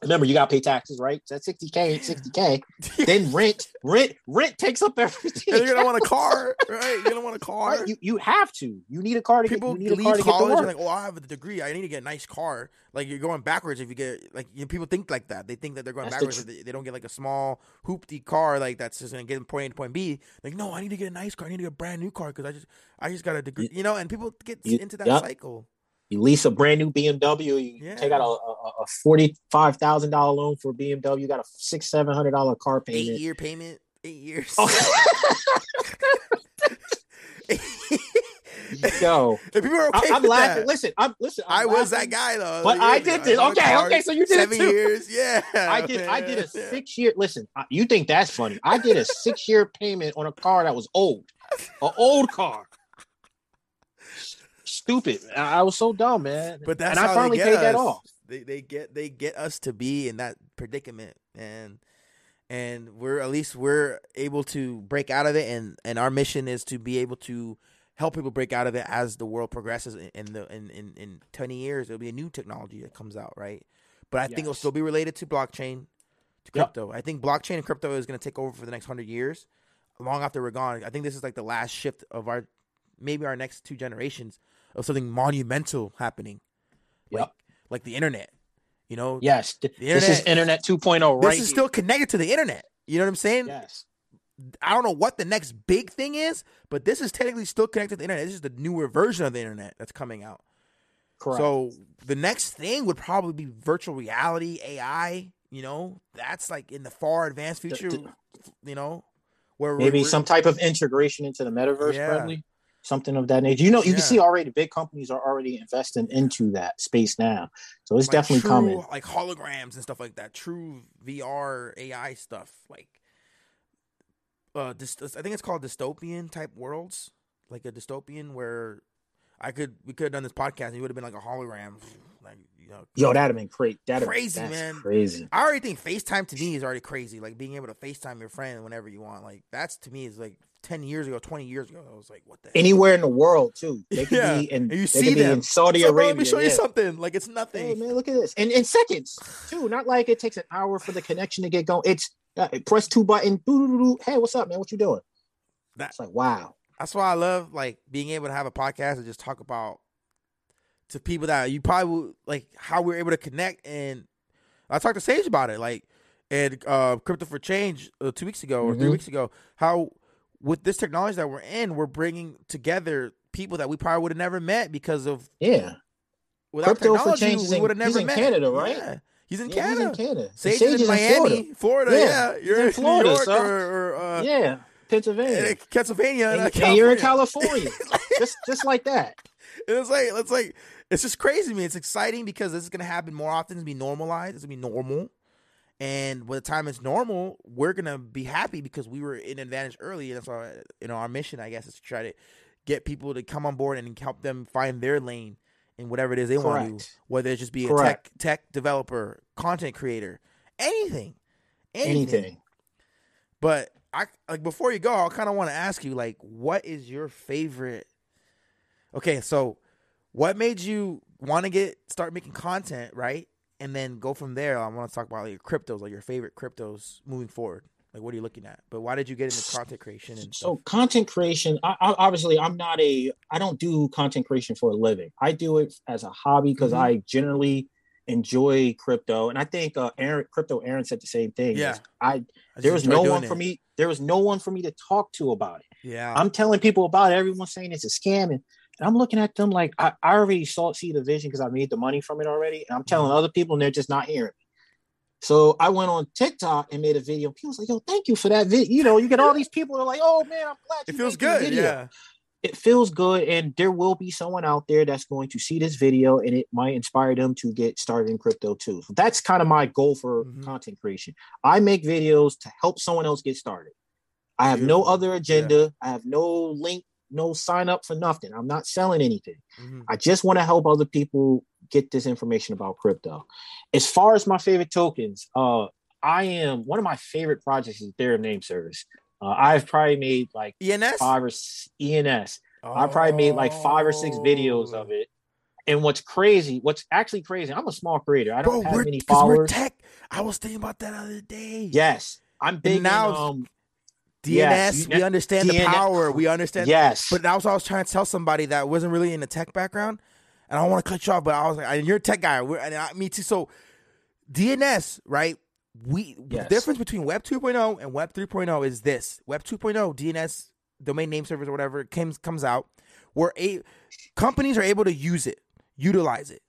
Remember, you got to pay taxes, right? So that's 60K, 60K. then rent, rent, rent takes up everything. And you're gonna want a car, right? You're gonna want a car. Right? You, you have to. You need a car to people get, you need a leave car to get college and like, oh, I have a degree. I need to get a nice car. Like you're going backwards if you get like you know, people think like that. They think that they're going That's the backwards tr- they, don't get like a small hoopty car like that's just gonna get them point A to point B. Like no, I need to get a nice car. I need to get a brand new car because I just I just got a degree. You know, and people get You- into that yep. cycle. You lease a brand new BMW. You Yeah. take out a, a, a forty-five thousand dollar loan for a BMW. You got a six, seven hundred dollar car payment, Eight year payment, eight years. Oh. Yo, if people are okay I, am laughing. that, Listen, I'm listen. I'm I was that guy though. But I did this. Okay, okay, so you did it seven too. years. Yeah, I did. I did a six year. Listen, you think that's funny? I did a six year payment on a car that was old, an old car. Stupid. I I was so dumb, man. But that's and how I finally they get paid that us. off. They they get they get us to be in that predicament, and and we're at least we're able to break out of it, and and our mission is to be able to help people break out of it as the world progresses. In, the in, in in twenty years, there'll be a new technology that comes out, right? But I think it'll still be related to blockchain, to Yep. crypto. I think blockchain and crypto is going to take over for the next hundred years, long after we're gone. I think this is like the last shift of our maybe our next two generations of something monumental happening like Yep. like the internet. You know, Yes, th- The this is internet- Internet 2.0, right? this is still connected to the internet. You know what I'm saying? yes. I don't know what the next big thing is, but this is technically still connected to the internet. This is the newer version of the internet that's coming out. Correct. So the next thing would probably be virtual reality, AI. You know, that's like in the far advanced future. the- you know, where maybe some type of integration into the metaverse, Yeah. probably something of that nature. You know, you Yeah. can see already big companies are already investing into that space now, so it's like definitely true, coming. Like holograms and stuff like that. True VR AI stuff. Like uh dys- I think it's called dystopian type worlds. Like a dystopian where I could we could have done this podcast and you would have been like a hologram. Like, you know. Yo, that'd have been crazy. That'd Crazy, man. Crazy. I already think FaceTime to me is already crazy. Like being able to FaceTime your friend whenever you want. Like that's to me is like ten years ago, twenty years ago. I was like, what the heck? Anywhere in the world, too. They could Yeah, be in. and you see them. in Saudi So, bro, Arabia. let me show you something. Like it's nothing. Hey man, look at this. And in seconds too. Not like it takes an hour for the connection to get going. It's uh, press two button. Hey, what's up, man? What you doing? That- It's like wow. That's why I love like being able to have a podcast and just talk about to people that you probably would, like how we're able to connect. And I talked to Sage about it, like and uh, Crypto for Change uh, two weeks ago or three Mhm. weeks ago. How with this technology that we're in, we're bringing together people that we probably would have never met because of Yeah. without Crypto technology, we would have he's never in met. Canada, right? Yeah. He's in Yeah, Canada. He's in Canada. Sage, Sage is in Miami, Florida. Yeah, Yeah, you're in in, Florida, New York son. or, or uh, Yeah. Pennsylvania. Pennsylvania, and, not and you're in California. California. just just like that. It's like it's like it's just crazy to me. It's exciting because this is gonna happen more often. It's gonna be normalized. It's gonna be normal. And by the time it's normal, we're gonna be happy because we were in advantage early. And that's why you know our mission, I guess, is to try to get people to come on board and help them find their lane in whatever it is they want to do, whether it just be a tech tech developer, content creator, anything, anything. Anything. But I like before you go, I kind of want to ask you like, what is your favorite? Okay, so what made you want to get start making content, right? And then go from there. I want to talk about like your cryptos, like your favorite cryptos moving forward. Like, what are you looking at? But why did you get into content creation and So stuff? content creation, I, I, obviously, I'm not a, I don't do content creation for a living. I do it as a hobby because Mhm. I generally enjoy crypto, and I think uh, Aaron, crypto Aaron said the same thing. Yeah. I I there was no one it. for me. There was no one for me to talk to about it. Yeah, I'm telling people about it. Everyone's saying it's a scam, and, and I'm looking at them like I, I already saw see the vision because I made the money from it already, and I'm telling other people, and they're just not hearing me. So I went on TikTok and made a video. People was like, "Yo, thank you for that video." You know, you get all these people that are like, "Oh man, I'm glad." it feels good. video." Yeah, it feels good, and there will be someone out there that's going to see this video, and it might inspire them to get started in crypto too. So that's kind of my goal for Mhm. content creation. I make videos to help someone else get started. I have no other agenda. I have no link, no sign up for nothing. I'm not selling anything. Mhm. I just want to help other people get this information about crypto. As far as my favorite tokens, uh, I am one of my favorite projects is Ethereum name service. Uh, I've probably made like ENS. five or s- ENS. I probably made like five or six videos Oh. of it. And what's crazy, what's actually crazy, I'm a small creator. I don't Bro, have many followers. tech. I was thinking about that the other day. Yes, I'm big now- in, um, DNS. Yes, we understand the power. We understand. yes, But that was what I was trying to tell somebody that wasn't really in the tech background, and I don't want to cut you off, but I was like, and you're a tech guy, we're, and I, me too. So DNS, right? We the difference between Web 2.0 and Web 3.0 is this: Web 2.0 DNS domain name servers or whatever comes comes out, where a companies are able to use it, utilize it,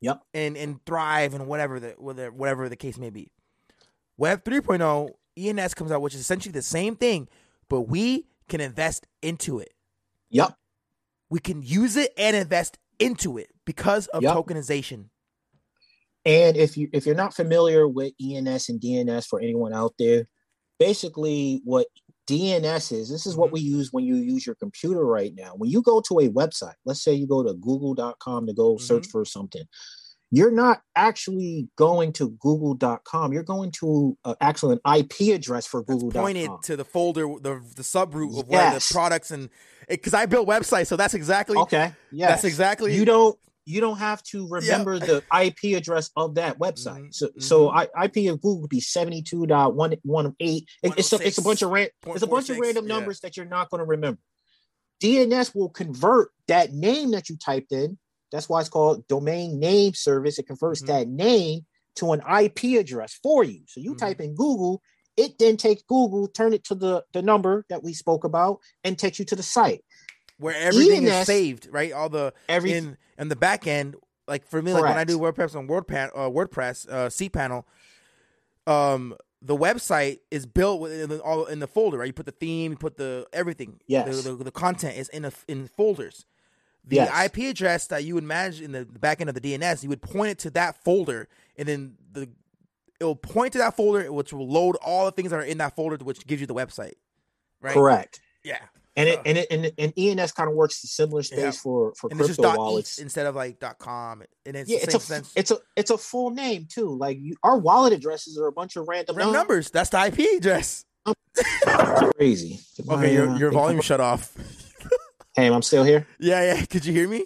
Yep. and and thrive and whatever the whatever the case may be. Web 3.0 ENS comes out, which is essentially the same thing, but we can invest into it yep, we can use it and invest into it because of Yep. tokenization. And if you if you're not familiar with ENS and DNS for anyone out there, basically what DNS is, this is what Mhm. we use when you use your computer right now. When you go to a website, let's say you go to google.com to go search Mhm. for something, you're not actually going to google.com. You're going to uh, actually an IP address for google.com. pointed to the folder, the the subroot of where the products and because I built websites, so that's exactly Okay. Yes. that's exactly you don't you don't have to remember the IP address of that website. Mhm, So so mhm. I, IP of Google would be 72.118. It- It's a, it's a bunch of ran, it's a bunch of 106, random yeah. numbers that you're not going to remember. DNS will convert that name that you typed in. That's why it's called domain name service. It converts Mhm. that name to an IP address for you. So you Mhm. type in Google, it then takes Google, turn it to the, the number that we spoke about, and takes you to the site. where everything is saved, right? All the Every in in the back end, like for me, like when I Correct. do WordPress on WordPan, uh, WordPress, uh, cPanel, um, the website is built within the, all in the folder, right? You put the theme, you put the everything. Yes. the, the, the content is in a, in folders. The Yes. IP address that you would manage in the back end of the DNS, you would point it to that folder, and then the it will point to that folder, which will load all the things that are in that folder, which gives you the website. Right. correct. Yeah. and it and it and, and ENS kind of works a similar space Yeah. for for And crypto wallets. instead of like dot .com, and it's yeah, the it's a sense. it's a it's a full name too. Like you, our wallet addresses are a bunch of random, Random numbers. That's the IP address. Crazy. Okay, your My, your volume shut off. Hey, I'm still here. yeah, yeah. Could you hear me?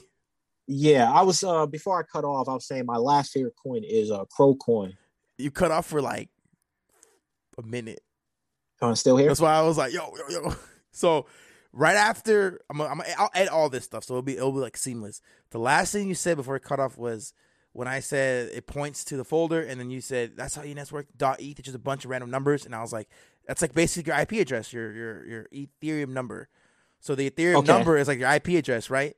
Yeah, I was uh before I cut off. I was saying my last favorite coin is uh CRO coin. You cut off for like a minute. I'm still here? That's why I was like, yo, yo, yo. So right after, I'm, I'm, I'll add all this stuff, so it'll be it'll be like seamless. The last thing you said before it cut off was when I said it points to the folder, and then you said that's how you network Dot .eth, it's just a bunch of random numbers, and I was like, that's like basically your IP address, your your your Ethereum number. So the Ethereum Okay. number is like your IP address, right?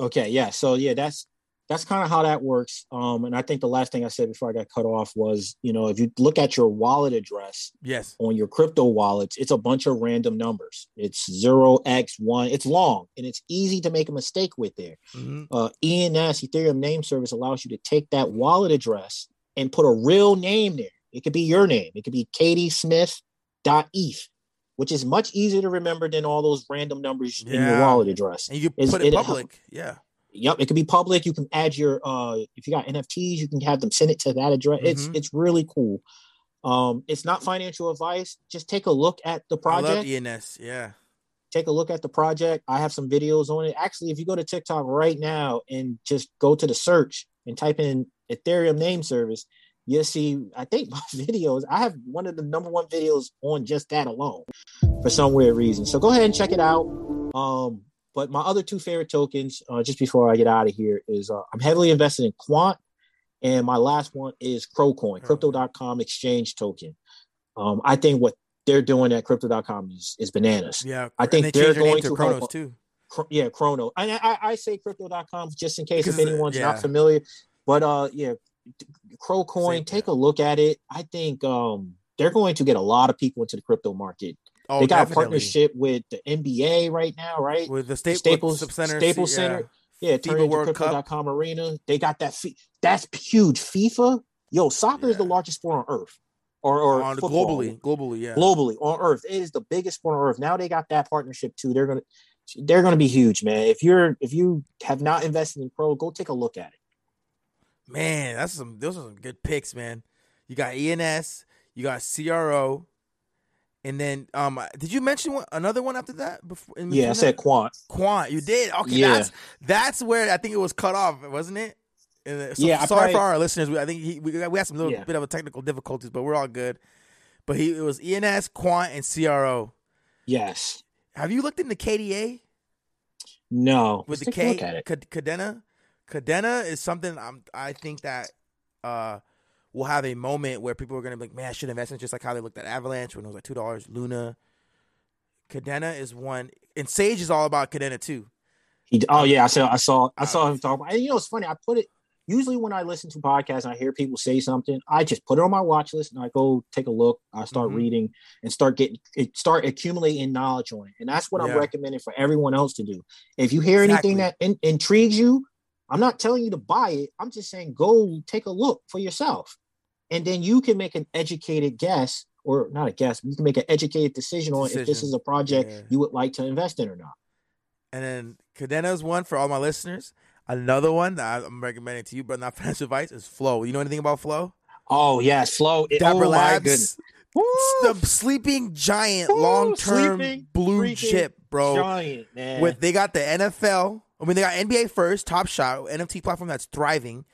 Okay, yeah. So yeah, that's that's kind of how that works. Um, and I think the last thing I said before I got cut off was, you know, if you look at your wallet address Yes. on your crypto wallets, it's a bunch of random numbers. It's zero x one. It's long and it's easy to make a mistake with there. hmm Uh, ENS Ethereum Name Service allows you to take that wallet address and put a real name there. It could be your name. It could be Katie Smith dot ETH, which is much easier to remember than all those random numbers in your wallet address. And you put it it public. Yeah. Yep, it can be public. You can add your uh if you got NFTs, you can have them send it to that address. Mm-hmm. It's it's really cool. Um, it's not financial advice. Just take a look at the project. ENS, yeah. Take a look at the project. I have some videos on it. Actually, if you go to TikTok right now and just go to the search and type in Ethereum name service, you'll see. I think my videos. I have one of the number one videos on just that alone, for some weird reason. So go ahead and check it out. Um, but my other two favorite tokens, uh, just before I get out of here, is uh, I'm heavily invested in Quant and my last one is CRO coin, crypto.com exchange token. Um, I think what they're doing at crypto.com is, is bananas. Yeah. I think they are going to, to Cronos help, too. Yeah, Chrono. And I, I say crypto.com just in case if anyone's yeah. not familiar. But uh yeah, CRO coin, Same, take yeah. a look at it. I think um they're going to get a lot of people into the crypto market. Oh, they got definitely. a partnership with the NBA right now, right? With the Sta- Staples Center. Staples yeah. Center. Yeah, turn into crypto.com arena. They got that. Fee- that's huge. FIFA, yo, soccer yeah. is the largest sport on earth. Or, or on globally, globally, yeah, globally on Earth, it is the biggest sport on Earth. Now they got that partnership too. They're gonna, they're gonna be huge, man. If you're, if you have not invested in pro, go take a look at it. Man, that's some. Those are some good picks, man. You got ENS, you got CRO, and then, um, did you mention one, another one after that? Before, yeah, I that? said Quant. Quant, you did. Okay, yeah. that's that's where I think it was cut off, wasn't it? So, yeah. sorry probably, for our listeners. I think he, we we had some little yeah. bit of a technical difficulties, but we're all good. But he it was ENS, Quant, and CRO. Yes. Have you looked into KDA? No. With Let's the K, Kadena. Kadena is something I'm. I think that. uh we'll have a moment where people are going to be like, man, I should invest in just like how they looked at Avalanche when it was like two dollars. Luna, Kadena is one, and Sage is all about Kadena too. He, oh yeah, I saw, I saw, I saw him talk about. And you know, it's funny. I put it usually when I listen to podcasts and I hear people say something, I just put it on my watch list and I go take a look. I start mm-hmm. reading and start getting start accumulating knowledge on it. And that's what yeah. I'm recommending for everyone else to do. If you hear exactly. anything that in, intrigues you, I'm not telling you to buy it. I'm just saying go take a look for yourself. And then you can make an educated guess or not a guess you can make an educated decision on if this is a project yeah. you would like to invest in or not. And then Kadena's one for all my listeners. Another one that i'm recommending to you but not financial advice is flow. You know anything about flow? Oh yes. Flow Dapper oh Labs, the sleeping giant long-term blue chip bro. giant, man. with they got the nfl i mean they got nba first top shot nft platform that's thriving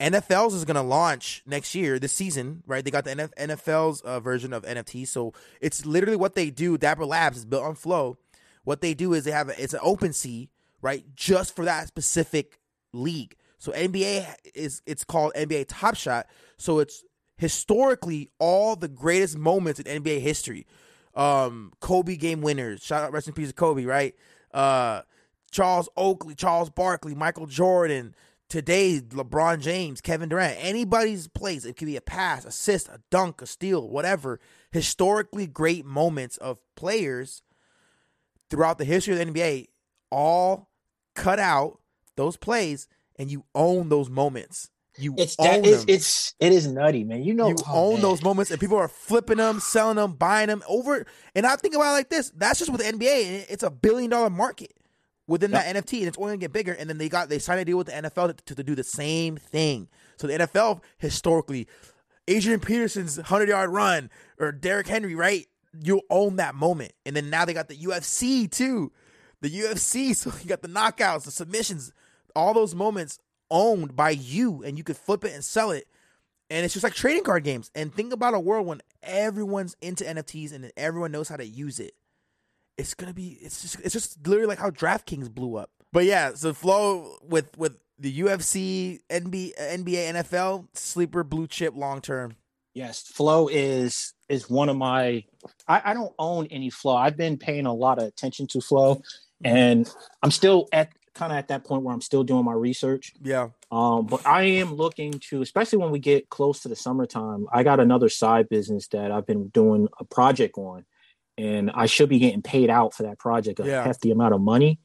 NFL's is going to launch next year, this season, right? They got the NFL's uh, version of NFT, so it's literally what they do. Dapper Labs is built on Flow. What they do is they have a, it's an OpenSea, right, just for that specific league. So NBA is it's called NBA Top Shot. So it's historically all the greatest moments in NBA history. Um, Kobe game winners. Shout out, rest in peace to Kobe, right? Uh, Charles Oakley, Charles Barkley, Michael Jordan today LeBron James, Kevin Durant, anybody's plays. It could be a pass, assist, a dunk, a steal, whatever. Historically great moments of players throughout the history of the NBA, all cut out those plays, and you own those moments. You it's own it's, it's it is nutty, man. You know, you oh, own man. those moments, and people are flipping them, selling them, buying them over. And I think about it like this: that's just with the NBA. It's a billion dollar market within yep. that NFT, and it's only gonna get bigger. And then they got they signed a deal with the NFL to, to do the same thing. So the NFL historically, Adrian Peterson's hundred yard run or Derrick Henry, right? You own that moment, and then now they got the UFC too, the UFC. So you got the knockouts, the submissions, all those moments owned by you, and you could flip it and sell it. And it's just like trading card games. And think about a world when everyone's into NFTs and everyone knows how to use it it's gonna be it's just it's just literally like how DraftKings blew up. But yeah, so flow with with the UFC, NBA, NBA, NFL sleeper blue chip long term. Yes, flow is is one of my. I, I don't own any flow. I've been paying a lot of attention to flow, and I'm still at kind of at that point where I'm still doing my research. Yeah. Um, but I am looking to, especially when we get close to the summertime. I got another side business that I've been doing a project on, and I should be getting paid out for that project a yeah. hefty amount of money.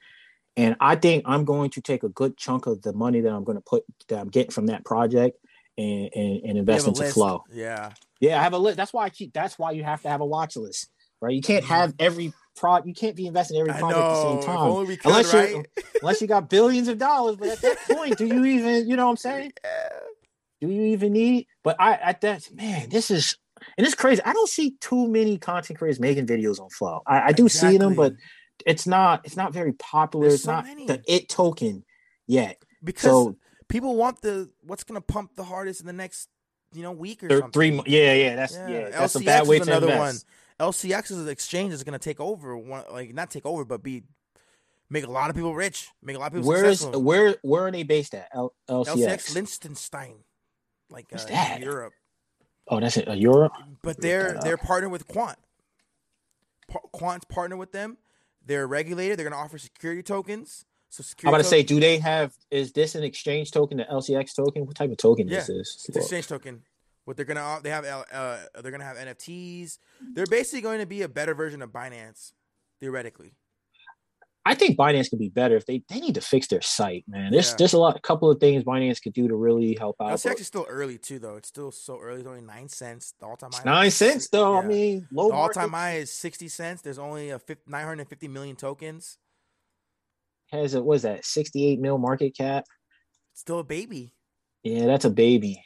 And I think I'm going to take a good chunk of the money that I'm going to put that I'm getting from that project and and, and invest into list. flow. Yeah. Yeah, I have a list. That's why I keep that's why you have to have a watch list. Right. You can't mm-hmm. have every pro. You can't be investing in every I project at the same time. could, unless right? you unless you got billions of dollars. But at that point, do you even? You know what I'm saying? Yeah. Do you even need? But I at that man, this is and it's crazy. I don't see too many content creators making videos on Flow. I, I do see them, but it's not it's not very popular. There's it's so not many. the it token yet. because So people want the what's gonna pump the hardest in the next you know week or something. three. Yeah, yeah, that's Yeah, yeah, that's a LCX bad way is to another invest. one. LCX is an exchange that's gonna take over. One like not take over, but be make a lot of people rich, make a lot of people Where is successful. where where are they based at? L- LCX. LCX Liechtenstein, like uh? Europe, Oh, that's it. Uh, Europe. but they're they're partnered with Quant. Pa- Quant's partner with them. They're regulated. They're gonna offer security tokens. So security. I'm about to say, do they have? Is this an exchange token? The LCX token? What type of token Yeah, is this? It's exchange token. What they're gonna they have uh they're gonna have NFTs. They're basically going to be a better version of Binance, theoretically. I think Binance could be better if they they need to fix their site, man. There's Yeah. there's a lot, a couple of things Binance could do to really help out. But is still early too, though. It's still so early. It's only nine cents. The all time high. it's nine cents though. I mean, low the all time high is sixty cents. There's only a nine hundred fifty million tokens. has it was that? 68 mil market cap. It's still a baby. Yeah, that's a baby.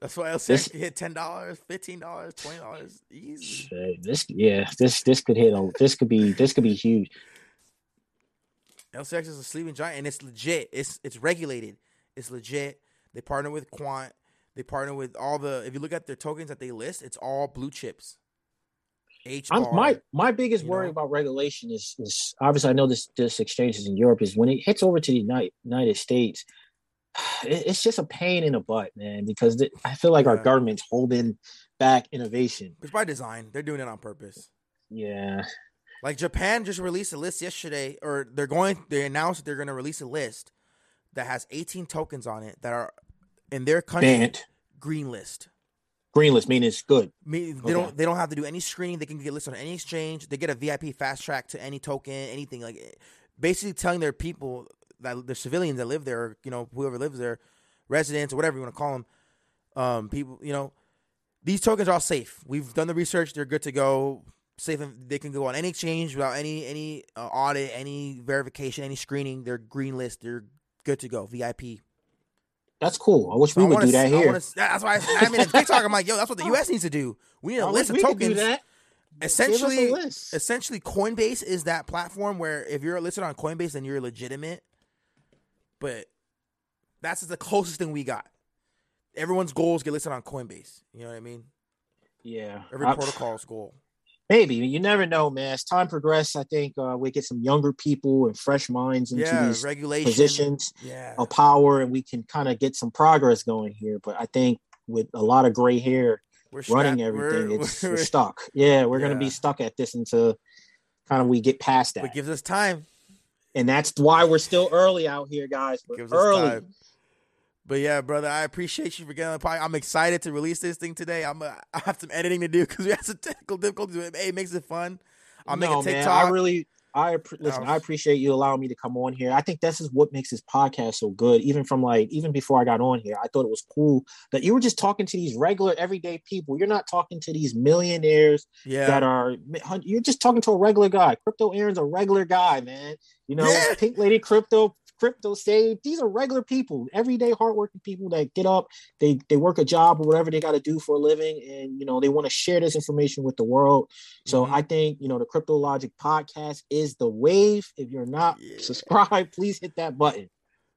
That's why LCX This- can hit ten dollars, fifteen dollars, twenty dollars, easy. This yeah, this this could hit a this could be this could be huge. LCX is a sleeping giant, and it's legit. It's it's regulated. It's legit. They partner with Quant. They partner with all the. If you look at their tokens that they list, it's all blue chips. H I'm, my my biggest worry know? about regulation is is obviously I know this this exchange is in Europe is when it hits over to the United United States, it, it's just a pain in the butt, man. Because th- I feel like our government's holding back innovation. It's by design. They're doing it on purpose. Yeah, Like Japan just released a list yesterday, or they're going. They announced that they're going to release a list that has 18 tokens on it that are in their country banned green list. green list mean it's good. Me- They Okay. don't. They don't have to do any screening. They can get listed on any exchange. They get a VIP fast track to any token, anything like. eh, Basically, telling their people that the civilians that live there, or, you know, whoever lives there, residents or whatever you want to call them, um, people, you know, these tokens are all safe. We've done the research; they're good to go. Safe. and They can go on any exchange without any any uh, audit, any verification, any screening. They're green list. They're good to go. VIP. That's cool. I wish we I would wanna do that I here. wanna that's why I, I mean, in TikTok, I'm like, yo, that's what the U.S. needs to do. We need a I list of we do tokens. that. Essentially, Give us a list. essentially, Coinbase is that platform where if you're listed on Coinbase, then you're legitimate. But that's the closest thing we got. Everyone's goals get listed on Coinbase. You know what I mean? Yeah, Every protocol's goal. Maybe you never know, man. As time progresses, I think uh, we get some younger people and fresh minds into Yeah, these positions. Yeah, of power and we can kind of get some progress going here. But I think with a lot of gray hair we're running strapped- everything, we're- it's we're- we're stuck. Yeah, we're gonna be stuck at this until kind of we get past that. But gives us time. and that's why we're still early out here, guys. We're early. time. But yeah, brother, I appreciate you for getting on the podcast. I'm excited to release this thing today. I'm uh, I have some editing to do because we have some technical difficulties. But hey, it makes it fun. I'll make no, a man, TikTok. I really, I listen. Um, I appreciate you allowing me to come on here. I think this is what makes this podcast so good. Even from like, even before I got on here, I thought it was cool that you were just talking to these regular, everyday people. You're not talking to these millionaires yeah, that are you're just talking to a regular guy. Crypto Aaron's a regular guy, man. You know, Yeah. Pink Lady Crypto, Crypto Sage. These are regular people, everyday hardworking people that get up, they they work a job or whatever they got to do for a living, and you know they want to share this information with the world. So Mhm. I think you know the Crypto Logic podcast is the wave. If you're not Yeah. subscribed, please hit that button.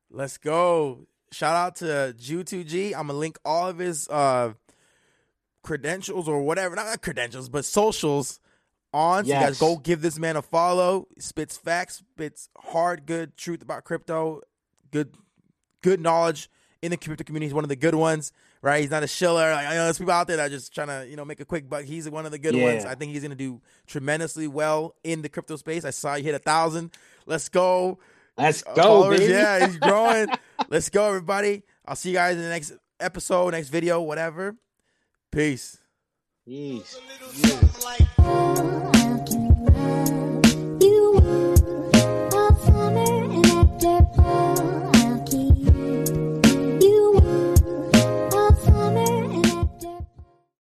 Let's go. Shout out to Jew2G. I'm gonna link all of his uh credentials or whatever, not credentials, but socials on. So you guys Yes. go give this man a follow. Spits facts, spits hard, good truth about crypto, good good knowledge in the crypto community. He's one of the good ones, right? He's not a shiller. Like, I know there's people out there that are just trying to, you know, make a quick buck. He's one of the good ones. I think he's gonna do tremendously well in the crypto space. I saw you hit a thousand. Let's go. Let's Uh, go, baby. Yeah, he's growing. Let's go, everybody. I'll see you guys in the next episode, next video, whatever. Peace. Peace. little something like